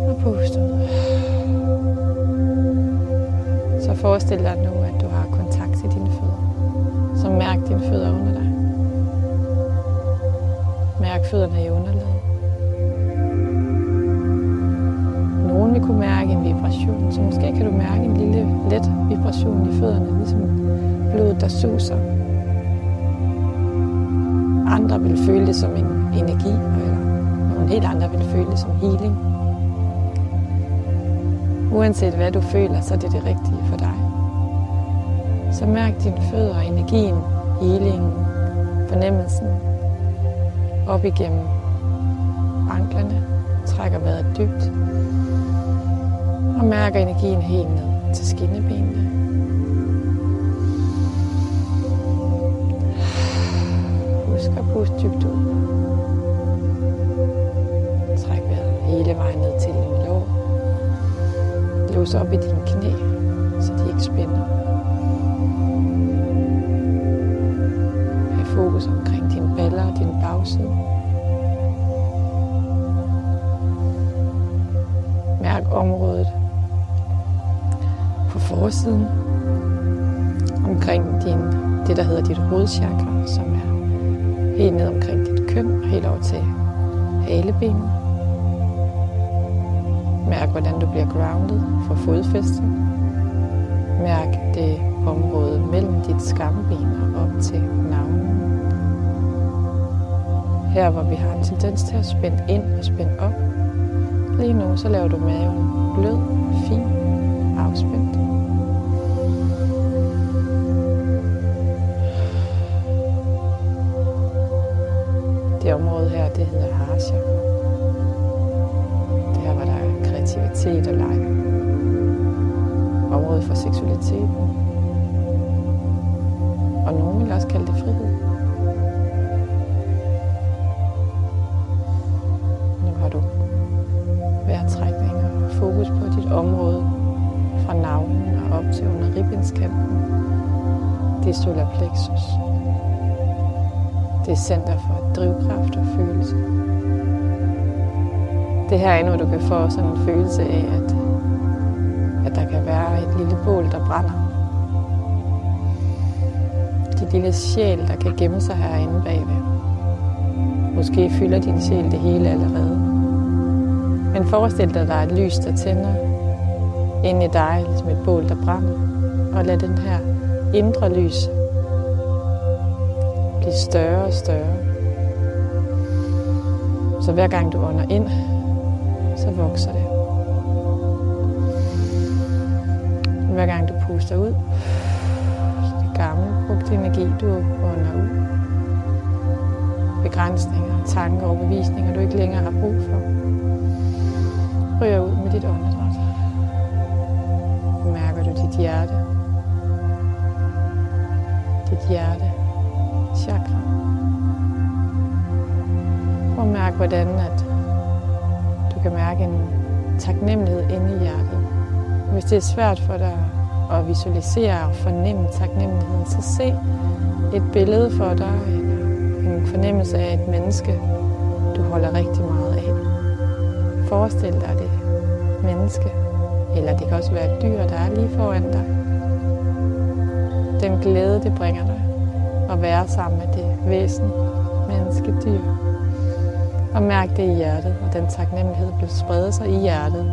Og pust ud. Så forestil dig nu, at du har kontakt til dine fødder. Så mærk dine fødder under dig. Mærk fødderne i underlaget. Kunne mærke en vibration, så måske kan du mærke en lille let vibration i fødderne, ligesom blodet, der suser. Andre vil føle det som en energi, eller nogle helt andre vil føle det som healing. Uanset hvad du føler, så er det det rigtige for dig. Så mærk dine fødder, energien, healingen, fornemmelsen op igennem anklerne. Trækker vejret dybt. Og mærker energien helt ned til skinnebenene. Husk at puste dybt ud. Træk vejret hele vejen ned til din lår. Lås op i dine knæ, så de ikke spænder. Have fokus omkring dine baller og din bagside. På omkring din, det, der hedder dit hovedchakra, som er helt ned omkring dit køn og helt over til halebenet. Mærk, hvordan du bliver grounded for fodfæsten. Mærk det område mellem dit skamben og op til navnen. Her, hvor vi har en tendens til at spænde ind og spænde op. Lige nu, så laver du maven blød, fin, afspændt. Det område her, det hedder Harchakra. Det her, hvor der er kreativitet og leg. Området for seksualitet. Og nogen vil også kalde det frihed. I solar plexus. Det er center for drivkraft og følelse. Det her er nu, du kan få sådan en følelse af, at, at der kan være et lille bål, der brænder. Dit lille sjæl, der kan gemme sig herinde bagved. Måske fylder din sjæl det hele allerede. Men forestil dig, at der er et lys, der tænder ind i dig, ligesom et bål, der brænder. Og lad den her indre lys blive større og større. Så hver gang du ånder ind, så vokser det. Hver gang du puster ud, så det gamle brugte energi, du ånder ud. Begrænsninger, tanker og bevisninger, du ikke længere har brug for, ryger ud hjerte chakra. Prøv at mærke, hvordan at du kan mærke en taknemmelighed inde i hjertet. Hvis det er svært for dig at visualisere og fornemme taknemmeligheden, så se et billede for dig, eller en fornemmelse af et menneske, du holder rigtig meget af. Forestil dig det menneske, eller det kan også være et dyr, der er lige foran dig. Den glæde, det bringer dig at være sammen med det væsen, menneske, dyr. Og mærk det i hjertet, og den taknemmelighed vil sprede sig i hjertet.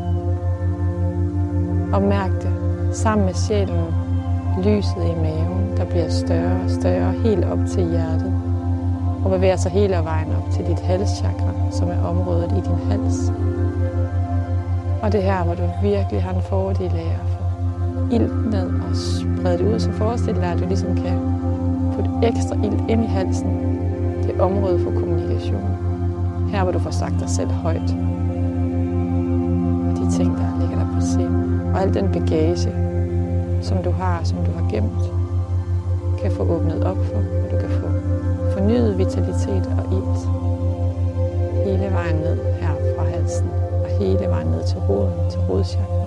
Og mærk det sammen med sjælen, lyset i maven, der bliver større og større helt op til hjertet. Og bevæger sig hele vejen op til dit halschakra, som er området i din hals. Og det her, hvor du virkelig har en fordel af at få ild ned og sprede det ud, så forestil dig, at du ligesom kan putte ekstra ild ind i halsen. Det er området for kommunikation. Her, hvor du får sagt dig selv højt. De ting, der ligger der på scenen. Og al den bagage, som du har, som du har gemt, kan få åbnet op for, og du kan få fornyet vitalitet og ilt hele vejen ned her fra halsen og hele vejen ned til roden, til rodchakra.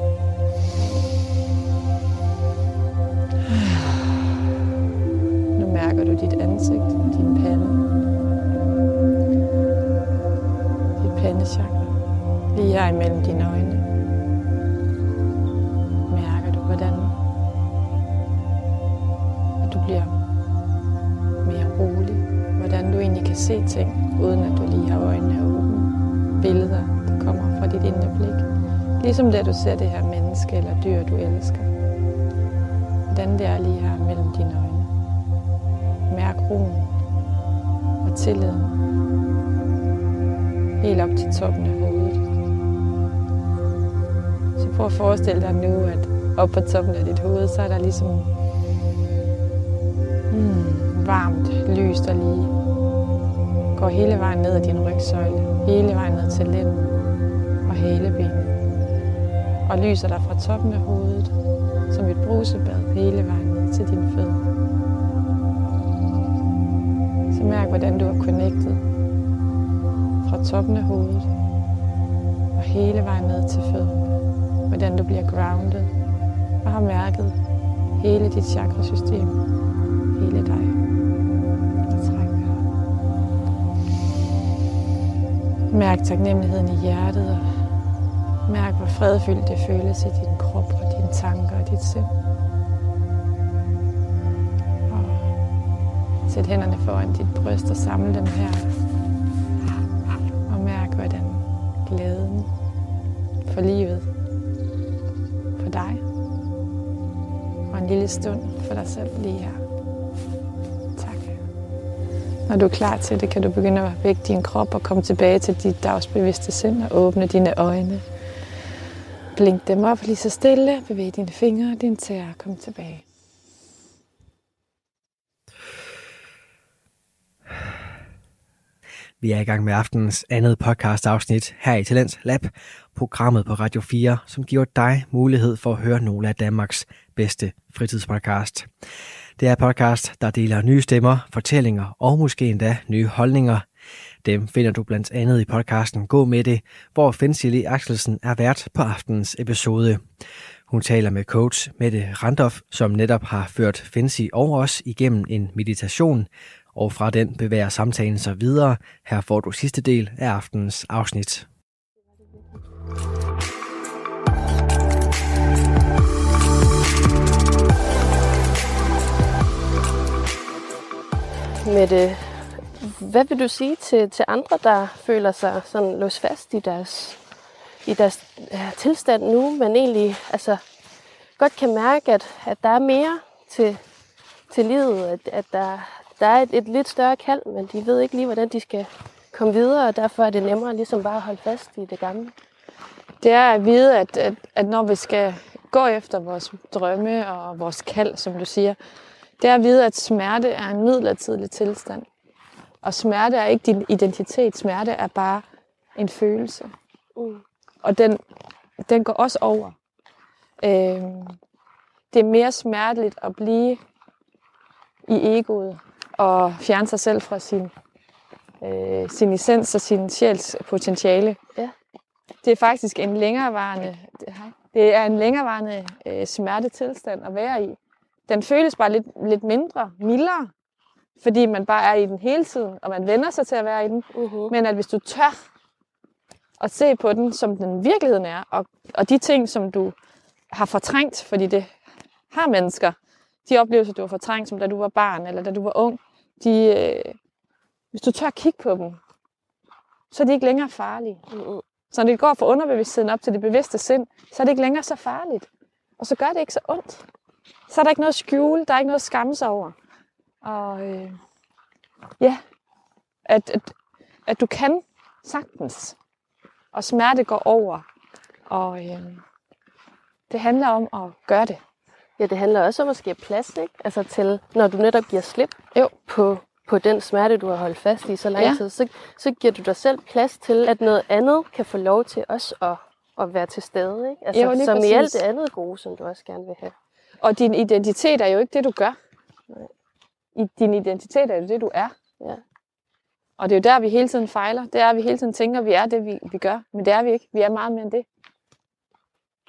Se ting, uden at du lige har øjnene åbne. Billeder, der kommer fra dit indre blik. Ligesom da du ser det her menneske eller dyr, du elsker. Hvordan det er lige her mellem dine øjne. Mærk roen og tilliden. Helt op til toppen af hovedet. Så prøv at forestille dig nu, at op på toppen af dit hoved, så er der ligesom mm, varmt lys, der lige går hele vejen ned ad din rygsøjle, hele vejen ned til lænden og halebenet. Og lyser dig fra toppen af hovedet, som et brusebad, hele vejen ned til dine fødder. Så mærk, hvordan du er connected fra toppen af hovedet og hele vejen ned til fødderne. Hvordan du bliver grounded og har mærket hele dit chakrasystem, hele dig. Mærk taknemmeligheden i hjertet og mærk, hvor fredfyldt det føles i din krop og dine tanker og dit sind. Og sæt hænderne foran dit bryst og samle dem her. Og mærk, hvordan glæden for livet, for dig, og en lille stund for dig selv lige her. Når du er klar til det, kan du begynde at vække din krop og komme tilbage til dit dagsbevidste sind og åbne dine øjne. Blink dem op lige så stille. Bevæg dine fingre og dine tæer. Kom tilbage. Vi er i gang med aftenens andet podcast afsnit her i Talents Lab, programmet på Radio 4, som giver dig mulighed for at høre nogle af Danmarks bedste fritidspodcast. Det er podcast, der deler nye stemmer, fortællinger og måske endda nye holdninger. Dem finder du blandt andet i podcasten Gå med det, hvor Fensili Axelsen er vært på aftenens episode. Hun taler med coach Mette Randolf, som netop har ført Fensi og os igennem en meditation, og fra den bevæger samtalen sig videre. Her får du sidste del af aftenens afsnit. Mette, hvad vil du sige til, til andre, der føler sig sådan låst fast i deres, i deres tilstand nu, men egentlig altså, godt kan mærke, at, at der er mere til, til livet, at, at der, der er et, et lidt større kald, men de ved ikke lige, hvordan de skal komme videre, og derfor er det nemmere ligesom bare at holde fast i det gamle. Det er at vide, at, at, at når vi skal gå efter vores drømme og vores kald, som du siger, det er at vide, at smerte er en midlertidig tilstand. Og smerte er ikke din identitet. Smerte er bare en følelse. Mm. Og den, den går også over. Øhm, det er mere smerteligt at blive i egoet og fjerne sig selv fra sin, øh, sin essens og sin sjæls potentiale. Ja. Det er faktisk en længerevarende, det er en længerevarende øh, smertetilstand at være i. Den føles bare lidt, lidt mindre, mildere, fordi man bare er i den hele tiden, og man vender sig til at være i den. Uh-huh. Men at hvis du tør at se på den, som den virkeligheden er, og, og de ting, som du har fortrængt, fordi det har mennesker, de oplevelser, du har fortrængt, som da du var barn, eller da du var ung, de, øh, hvis du tør at kigge på dem, så er de ikke længere farlige. Uh-huh. Så når det går fra underbevidstheden op til det bevidste sind, så er det ikke længere så farligt. Og så gør det ikke så ondt. Så er der ikke noget at skjule, der er ikke noget at skamme sig over. Og øh, ja, at, at, at du kan sagtens. Og smerte går over. Og øh, det handler om at gøre det. Ja, det handler også om at skabe plads, ikke? Altså til, når du netop giver slip Jo. på, på den smerte, du har holdt fast i så lang Ja. tid, så, så giver du dig selv plads til, at noget andet kan få lov til også at, at være til stede, ikke? Altså, Jo, som i præcis. alt det andet gode, som du også gerne vil have. Og din identitet er jo ikke det, du gør. Nej. I, din identitet er jo det, du er. Ja. Og det er jo der, vi hele tiden fejler. Det er, at vi hele tiden tænker, at vi er det, vi, vi gør. Men det er vi ikke. Vi er meget mere end det.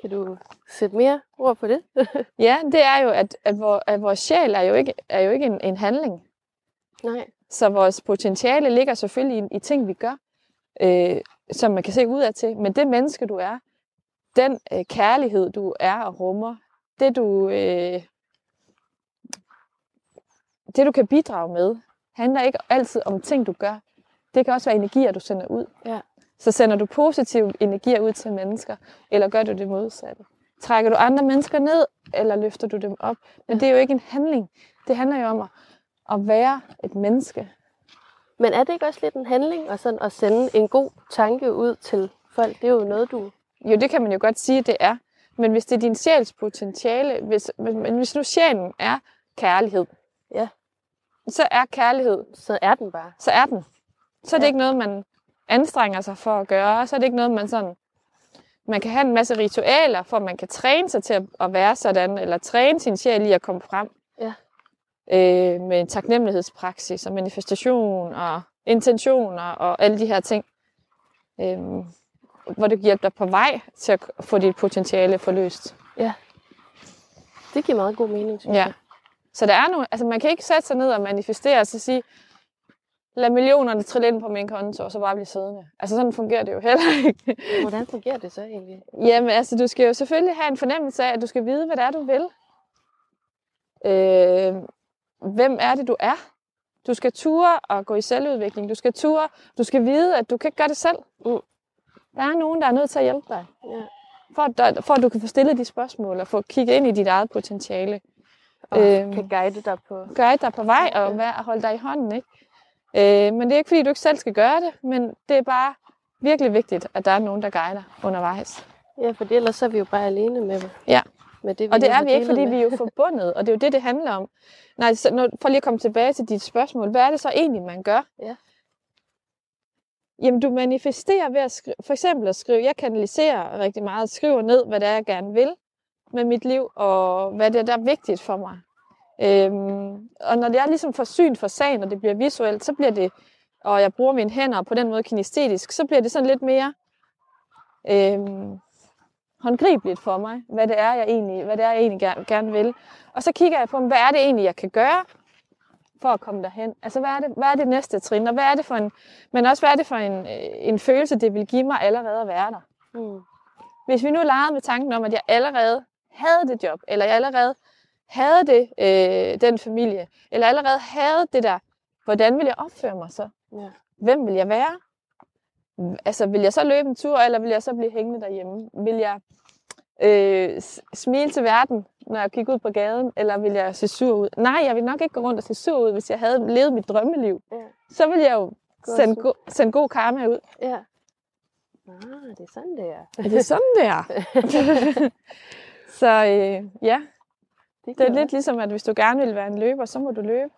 Kan du sætte mere ord på det? Ja, det er jo, at, at, vor, at vores sjæl er jo ikke, er jo ikke en, en handling. Nej. Så vores potentiale ligger selvfølgelig i, i ting, vi gør, øh, som man kan se ud af til. Men det menneske, du er, den øh, kærlighed, du er og rummer, det du, øh, det du kan bidrage med, handler ikke altid om ting, du gør. Det kan også være energier, du sender ud. Ja. Så sender du positive energier ud til mennesker, eller gør du det modsatte? Trækker du andre mennesker ned, eller løfter du dem op? Men det er jo ikke en handling. Det handler jo om at, at være et menneske. Men er det ikke også lidt en handling og sådan at sende en god tanke ud til folk? Det er jo noget, du... Jo, det kan man jo godt sige, det er. Men hvis det er din sjæls potentiale, hvis, men, men hvis nu sjælen er kærlighed, Ja. så er kærlighed, Så er den bare. så er den. Så er det Ja. ikke noget, man anstrenger sig for at gøre. Så er det ikke noget, man sådan... Man kan have en masse ritualer, for man kan træne sig til at, være sådan, eller træne sin sjæl i at komme frem. Ja. Øh, med taknemmelighedspraksis og manifestation og intentioner og alle de her ting. Øh, hvor det hjælper dig på vej til at få dit potentiale forløst. Det giver meget god mening, synes Ja. jeg. Så der er nogle, altså man kan ikke sætte sig ned og manifestere og så sige, lad millionerne trille ind på min konto, og så bare blive siddende. Altså sådan fungerer det jo heller ikke. Hvordan fungerer det så egentlig? Jamen altså, du skal jo selvfølgelig have en fornemmelse af, at du skal vide, hvad det er, du vil. Øh, hvem er det, du er? Du skal ture og gå i selvudvikling. Du skal ture, du skal vide, at du kan ikke gøre det selv. Mm. Der er nogen, der er nødt til at hjælpe dig. Ja. For at, der- for at du kan få stillet de spørgsmål og få kigget ind i dit eget potentiale. Og Øhm. kan guide dig på... guide dig på vej Ja. og være, holde dig i hånden. Ikke? Øh, men det er ikke, fordi du ikke selv skal gøre det, men det er bare virkelig vigtigt, at der er nogen, der guider undervejs. Ja, for ellers så er vi jo bare alene med, Ja. med det, vi Og det er vi ikke, fordi med. vi er jo forbundet, og det er jo det, det handler om. Nej, så når, for lige at komme tilbage til dit spørgsmål, hvad er det så egentlig, man gør? Ja. Jamen, du manifesterer ved at skrive, for eksempel at skrive, jeg kanaliserer rigtig meget, skriver ned, hvad det er, jeg gerne vil med mit liv, og hvad det er, der er vigtigt for mig. Øhm, og når det er ligesom for syn for sagen, og det bliver visuelt, så bliver det, og jeg bruger mine hænder på den måde kinestetisk, så bliver det sådan lidt mere øhm, håndgribeligt for mig, hvad det er, jeg egentlig, hvad det er, jeg egentlig gerne, gerne vil. Og så kigger jeg på, hvad er det egentlig, jeg kan gøre for at komme derhen? Altså, hvad er det, hvad er det næste trin, og hvad er det for en, men også, hvad er det for en, øh, en følelse, det vil give mig allerede at være der? Mm. Hvis vi nu legede med tanken om, at jeg allerede havde det job, eller jeg allerede havde det, øh, den familie, eller allerede havde det der, hvordan vil jeg opføre mig så? Ja. Hvem vil jeg være? Altså, vil jeg så løbe en tur, eller vil jeg så blive hængende derhjemme? Vil jeg øh, smile til verden, når jeg kigger ud på gaden, eller vil jeg se sur ud? Nej, jeg vil nok ikke gå rundt og se sur ud, hvis jeg havde levet mit drømmeliv. Ja. Så vil jeg jo sende, go- sende god karma ud. Ja. Ah, det er sådan, det er. Er det sådan, det er? så øh, ja, det er lidt ligesom, at hvis du gerne vil være en løber, så må du løbe.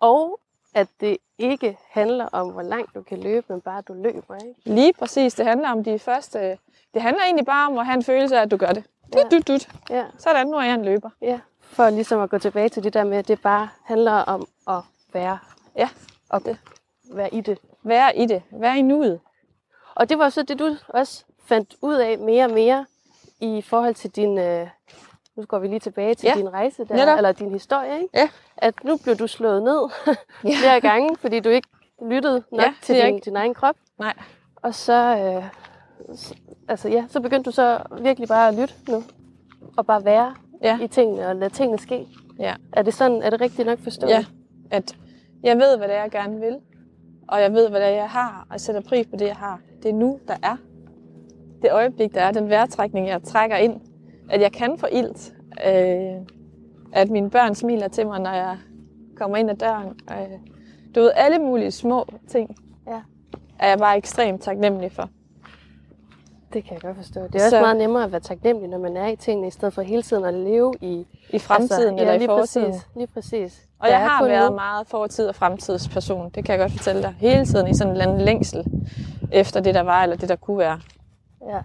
Og at det ikke handler om, hvor langt du kan løbe, men bare at du løber, ikke? Lige præcis, det handler om de første... Det handler egentlig bare om at have en følelse af, at du gør det. Dut, dut, dut. Ja. Sådan, nu er jeg en løber. ja. For ligesom at gå tilbage til det der med, at det bare handler om at være, Ja, og det. være i det. Være i det. Være i nuet. Og det var så det, du også fandt ud af mere og mere i forhold til din... Øh, nu går vi lige tilbage til Ja, din rejse der, netop. eller din historie, ikke? Ja. at nu blev du slået ned flere gange, fordi du ikke lyttede nok Ja, til din, ikke- din egen krop. Nej. Og så, øh, altså, ja, så begyndte du så virkelig bare at lytte nu. Og bare være Ja. i tingene og lade tingene ske. Ja. Er det sådan, er det rigtigt nok forstået? Ja, at jeg ved, hvad det er, jeg gerne vil. Og jeg ved, hvad det er, jeg har. Og jeg sætter pris på det, jeg har. Det er nu, der er. Det øjeblik, der er. Den vejrtrækning, jeg trækker ind. At jeg kan få ilt. Øh, at mine børn smiler til mig, når jeg kommer ind ad døren. Øh, du ved, alle mulige små ting. Ja. Er jeg bare ekstremt taknemmelig for. Det kan jeg godt forstå. Det er også Så- meget nemmere at være taknemmelig, når man er i tingene, i stedet for hele tiden at leve i... I fremtiden altså, eller ja, i fortiden. Præcis, lige præcis. Og Der jeg har været nu. meget fortid- og fremtidsperson. Det kan jeg godt fortælle dig. Hele tiden i sådan en eller anden længsel efter det, der var, eller det, der kunne være. Ja.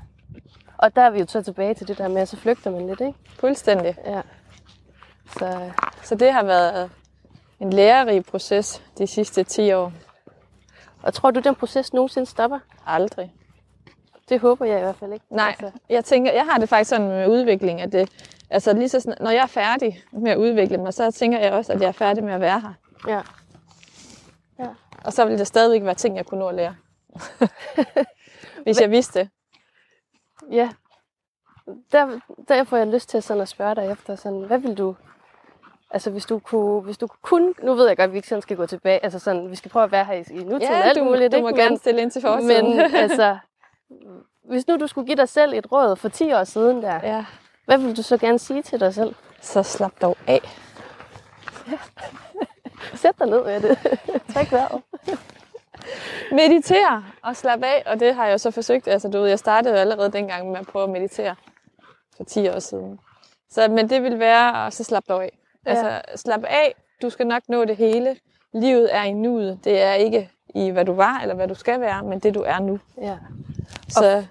Og der er vi jo så tilbage til det der med, at så flygter man lidt, ikke? Fuldstændig. Ja. Så Så det har været en lærerig proces de sidste 10 år. og tror du, den proces nogensinde stopper? Aldrig. Det håber jeg i hvert fald ikke. Nej, Altså, jeg tænker, jeg har det faktisk sådan med udvikling, at det, altså lige så snart, når jeg er færdig med at udvikle mig, så tænker jeg også, at jeg er færdig med at være her. ja. Og så vil der stadigvæk være ting, jeg kunne nå at lære. Hvis jeg vidste det. ja. Der, der får jeg lyst til sådan at spørge dig efter, sådan, hvad vil du... Altså hvis du kunne, hvis du kun, nu ved jeg godt, at vi ikke sådan skal gå tilbage, altså sådan, vi skal prøve at være her i, i nutiden og alt du, muligt, du ikke? må gerne stille ind til fortiden. men altså, hvis nu du skulle give dig selv et råd for 10 år siden der, ja. hvad vil du så gerne sige til dig selv? Så slap dog af. Sæt dig ned med det. Træk vejret. Meditere og slappe af, og det har jeg så forsøgt. Altså, du ved, jeg startede jo allerede dengang med at prøve at meditere for 10 år siden. Så, men det vil være at så slappe dog af. Ja. Altså, slap af. Du skal nok nå det hele. Livet er i nuet. Det er ikke i, hvad du var, eller hvad du skal være, men det, du er nu. Ja. Så,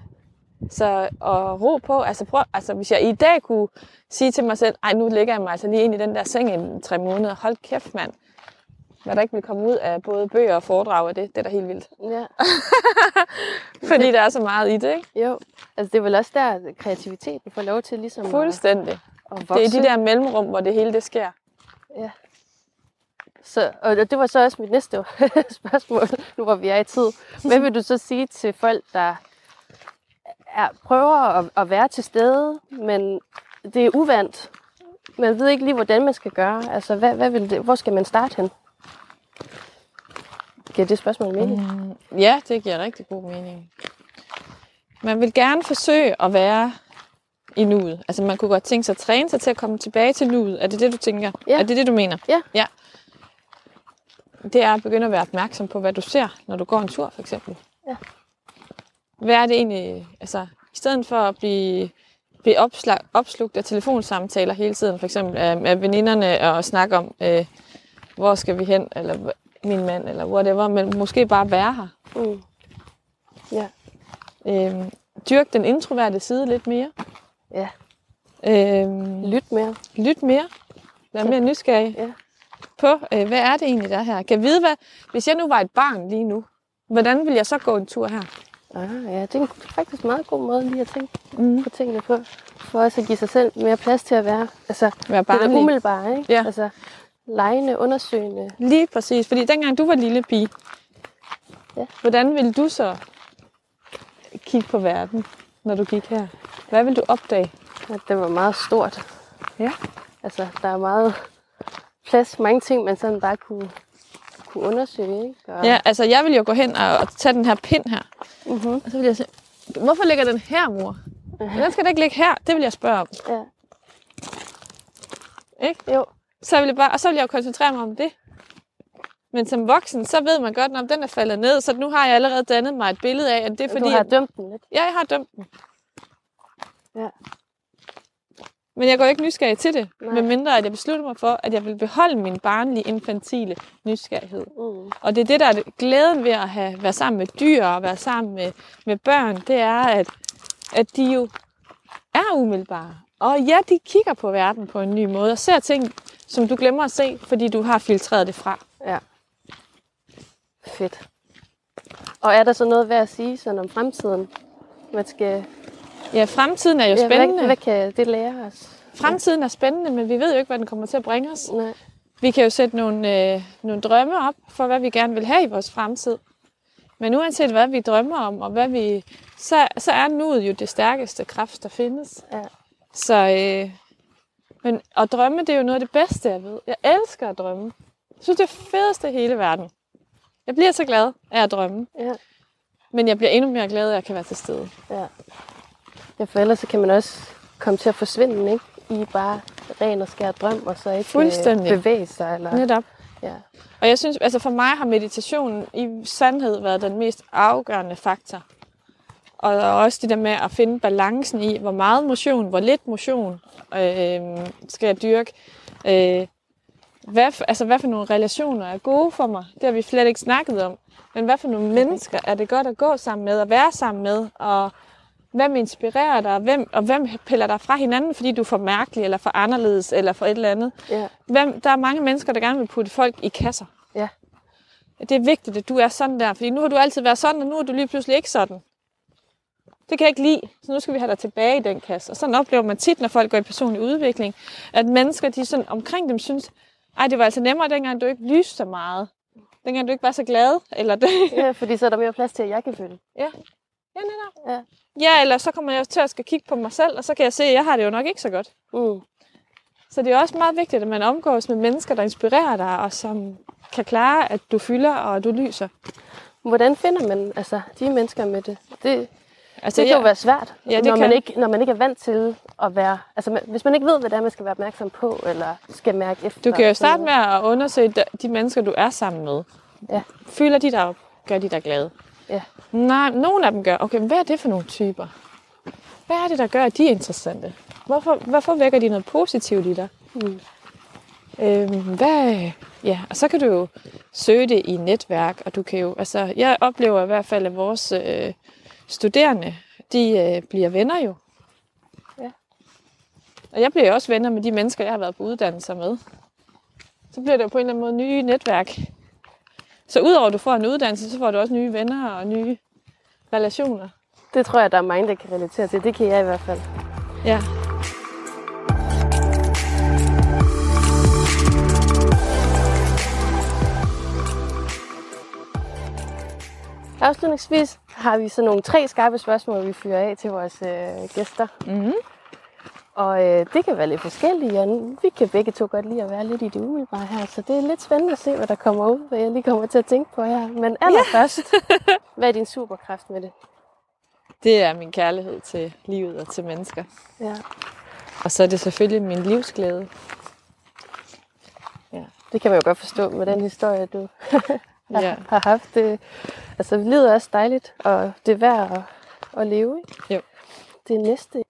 så og ro på. Altså, prøv, altså, hvis jeg i dag kunne sige til mig selv, ej, nu lægger jeg mig altså lige ind i den der seng i tre måneder. Hold kæft, mand. Hvad der ikke vil komme ud af både bøger og foredrag af det, det er da helt vildt. ja. Fordi der er så meget i det, ikke? Jo. Altså det er vel også der, at kreativiteten får lov til ligesom at, Fuldstændig. at vokse. Det er de der mellemrum, hvor det hele det sker. Så, og det var så også mit næste spørgsmål, nu hvor vi er i tid. Hvad vil du så sige til folk, der er, prøver at, at være til stede, men det er uvandt? Man ved ikke lige, hvordan man skal gøre. Altså, hvad, hvad vil det, hvor skal man starte hen? Giver det spørgsmål mening? Mm. Ja, det giver rigtig god mening. Man vil gerne forsøge at være i nuet. Altså man kunne godt tænke sig at træne sig til at komme tilbage til nuet. Er det det, du tænker? Ja. Er det det, du mener? Ja. ja. Det er at begynde at være opmærksom på, hvad du ser, når du går en tur, for eksempel. Ja. Hvad er det egentlig? Altså, i stedet for at blive, blive opslag, opslugt af telefonsamtaler hele tiden, for eksempel af, af veninderne, og snakke om, øh, hvor skal vi hen, eller min mand, eller whatever, men måske bare være her. Mm. Ja. Øhm, dyrk den introverte side lidt mere. Ja. Øhm, Lyt mere. lyt mere. Vær mere nysgerrig Ja. på, øh, hvad er det egentlig, der er her. Kan jeg vide, hvad, hvis jeg nu var et barn lige nu, hvordan vil jeg så gå en tur her? Ah, ja, det er faktisk en meget god måde lige at tænke Mm. på tingene på. For også at give sig selv mere plads til at være. Altså, Være det er barnlig. umiddelbare, ikke? Ja. Altså, lejende, undersøgende. Lige præcis, fordi dengang du var lille pige, Ja. hvordan ville du så kigge på verden, når du gik her? Hvad vil du opdage? At det var meget stort. Ja. Altså, der er meget plads, mange ting, man sådan bare kunne, kunne undersøge, ikke? Og, Ja, altså jeg vil jo gå hen og, og tage den her pind her, Mm-hmm. og så vil jeg sige, hvorfor ligger den her, mor? Den skal da ikke ligge her, det vil jeg spørge om. ja. Ikke? Jo. Så vil jeg bare, og så vil jeg jo koncentrere mig om det. Men som voksen, så ved man godt, om den er faldet ned, så nu har jeg allerede dannet mig et billede af, at det er Fordi, du har dømt den lidt. Ja, jeg har dømt den. Ja. Men jeg går ikke nysgerrig til det, Nej. medmindre at jeg beslutter mig for, at jeg vil beholde min barnlige, infantile nysgerrighed. Mm. Og det er det, der er glæden ved at have, være sammen med dyr og være sammen med, med børn, det er, at, at de jo er umiddelbare. Og ja, de kigger på verden på en ny måde og ser ting, som du glemmer at se, fordi du har filtreret det fra. Ja. Fedt. Og er der så noget værd at sige sådan om fremtiden? Man skal, Ja, fremtiden er jo ja, spændende. hvad, hvad kan det lære os? Fremtiden er spændende, men vi ved jo ikke, hvad den kommer til at bringe os. Nej. Vi kan jo sætte nogle, øh, nogle drømme op for, hvad vi gerne vil have i vores fremtid. Men uanset hvad vi drømmer om, og hvad vi, så, så er nuet jo det stærkeste kraft, der findes. Ja. Så, øh, men at drømme, det er jo noget af det bedste, jeg ved. Jeg elsker at drømme. Jeg synes, det er fedeste i hele verden. Jeg bliver så glad af at drømme. Ja. Men jeg bliver endnu mere glad at jeg kan være til stede. Ja. Ja, for ellers så kan man også komme til at forsvinde, ikke? I bare ren og skær drøm, og så ikke øh, Fuldstændig. bevæge sig. Eller... Netop. Ja. Og jeg synes, altså for mig har meditationen i sandhed været den mest afgørende faktor. Og også det der med at finde balancen i, hvor meget motion, hvor lidt motion øh, skal jeg dyrke. Øh, hvad, for, altså, hvad for nogle relationer er gode for mig? Det har vi slet ikke snakket om. Men hvad for nogle mennesker er det godt at gå sammen med og være sammen med? Og hvem inspirerer dig? Hvem, og hvem piller dig fra hinanden, fordi du er for mærkelig, eller for anderledes, eller for et eller andet? Ja. Hvem, der er mange mennesker, der gerne vil putte folk i kasser. Ja. Det er vigtigt, at du er sådan der, fordi nu har du altid været sådan, og nu er du lige pludselig ikke sådan. Det kan jeg ikke lide, så nu skal vi have dig tilbage i den kasse. Og sådan oplever man tit, når folk går i personlig udvikling, at mennesker de sådan omkring dem synes, ej, det var altså nemmere, dengang du ikke lyste så meget. Dengang du ikke var så glad. Eller det. ja, fordi så er der mere plads til, at jeg kan føle. Ja, ja netop. Ja. Ja, eller så kommer jeg til at skal kigge på mig selv, og så kan jeg se, at jeg har det jo nok ikke så godt. Mm. Så det er også meget vigtigt, at man omgås med mennesker, der inspirerer dig, og som kan klare, at du fylder og du lyser. Hvordan finder man altså, de mennesker med det? Det, Altså, det kan jo være svært, Ja, det når, man kan. ikke, når man ikke er vant til at være... Altså, man- hvis man ikke ved, hvad det er, man skal være opmærksom på, eller skal mærke efter. Du kan jo starte med at undersøge de- de mennesker, du er sammen med. Ja. Fylder de dig op? Gør de dig glade? Ja. Nej, nogle af dem gør. Okay, hvad er det for nogle typer? Hvad er det, der gør, at de er interessante? Hvorfor, hvorfor vækker de noget positivt i dig? Mm. Øhm, hvad, ja, og så kan du jo søge det i netværk, og du kan jo, altså, jeg oplever i hvert fald, at vores øh, studerende, de øh, bliver venner jo. Ja. Og jeg bliver jo også venner med de mennesker, jeg har været på uddannelser med. Så bliver det jo på en eller anden måde nye netværk. Så udover at du får en uddannelse, så får du også nye venner og nye relationer. Det tror jeg, der er mange, der kan relatere til. Det kan jeg i hvert fald. Ja. Afslutningsvis har vi så nogle tre skarpe spørgsmål, vi fyrer af til vores øh, gæster. Mm-hmm. Og øh, det kan være lidt forskellige, og vi kan begge to godt lide at være lidt i det umiddelbare her, så det er lidt spændende at se, hvad der kommer ud, hvad jeg lige kommer til at tænke på her. Men allerførst, hvad er din superkraft med det? Det er min kærlighed til livet og til mennesker. Ja. Og så er det selvfølgelig min livsglæde. Det kan man jo godt forstå med den historie, du har, Ja. har haft. Det, altså, livet er også dejligt, og det er værd at, at leve. Ikke? Jo. Det næste.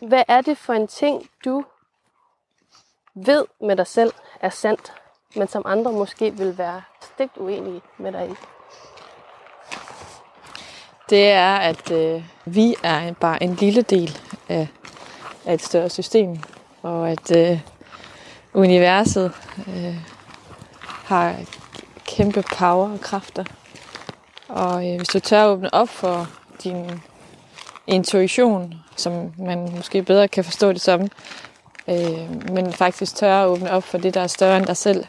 Hvad er det for en ting, du ved med dig selv er sandt, men som andre måske vil være stigt uenige med dig i? Det er, at øh, vi er en- bare en lille del af, af et større system. Og at øh, universet øh, har kæmpe power og kræfter. Og øh, hvis du tør at åbne op for din intuition, som man måske bedre kan forstå det som, øh, men faktisk tør at åbne op for det, der er større end dig selv,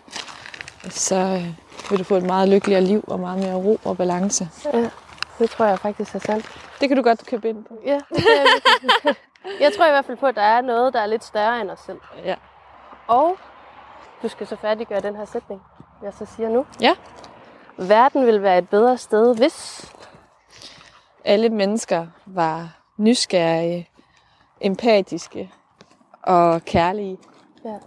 så øh, vil du få et meget lykkeligere liv og meget mere ro og balance. Ja, det tror jeg faktisk er sandt. Det kan du godt købe ind på. Ja, det er jeg virkelig. jeg tror i hvert fald på, at der er noget, der er lidt større end os selv. Ja. Og du skal så færdiggøre den her sætning, jeg så siger nu. Ja. Verden vil være et bedre sted, hvis... Alle mennesker var nysgerrige, empatiske og kærlige. Ja.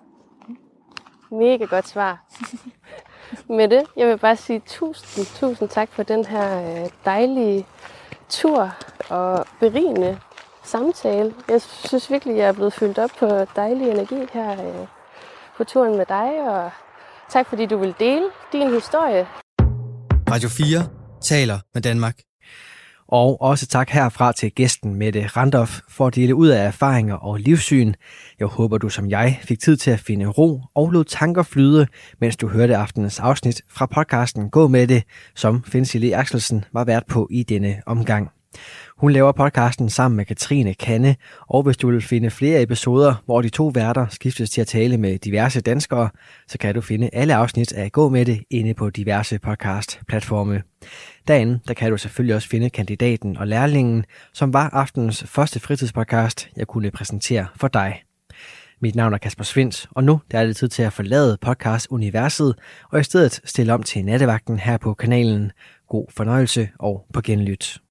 Mega godt svar. Med det, jeg vil bare sige tusind, tusind tak for den her øh, dejlige tur og berigende samtale. Jeg synes virkelig, jeg er blevet fyldt op på dejlig energi her øh, på turen med dig, og tak fordi du vil dele din historie. Radio 4 taler med Danmark. Og også tak herfra til gæsten Mette Randolf for at dele ud af erfaringer og livssyn. Jeg håber, du som jeg fik tid til at finde ro og lod tanker flyde, mens du hørte aftenens afsnit fra podcasten Gå med det, som Finsi Le Axelsen var vært på i denne omgang. Hun laver podcasten sammen med Katrine Kanne, og hvis du vil finde flere episoder, hvor de to værter skiftes til at tale med diverse danskere, så kan du finde alle afsnit af Gå med det inde på diverse podcast-platforme. Derinde der kan du selvfølgelig også finde kandidaten og lærlingen, som var aftenens første fritidspodcast, jeg kunne præsentere for dig. Mit navn er Kasper Svens, og nu der er det tid til at forlade podcast-universet og i stedet stille om til nattevagten her på kanalen. God fornøjelse og på genlyt.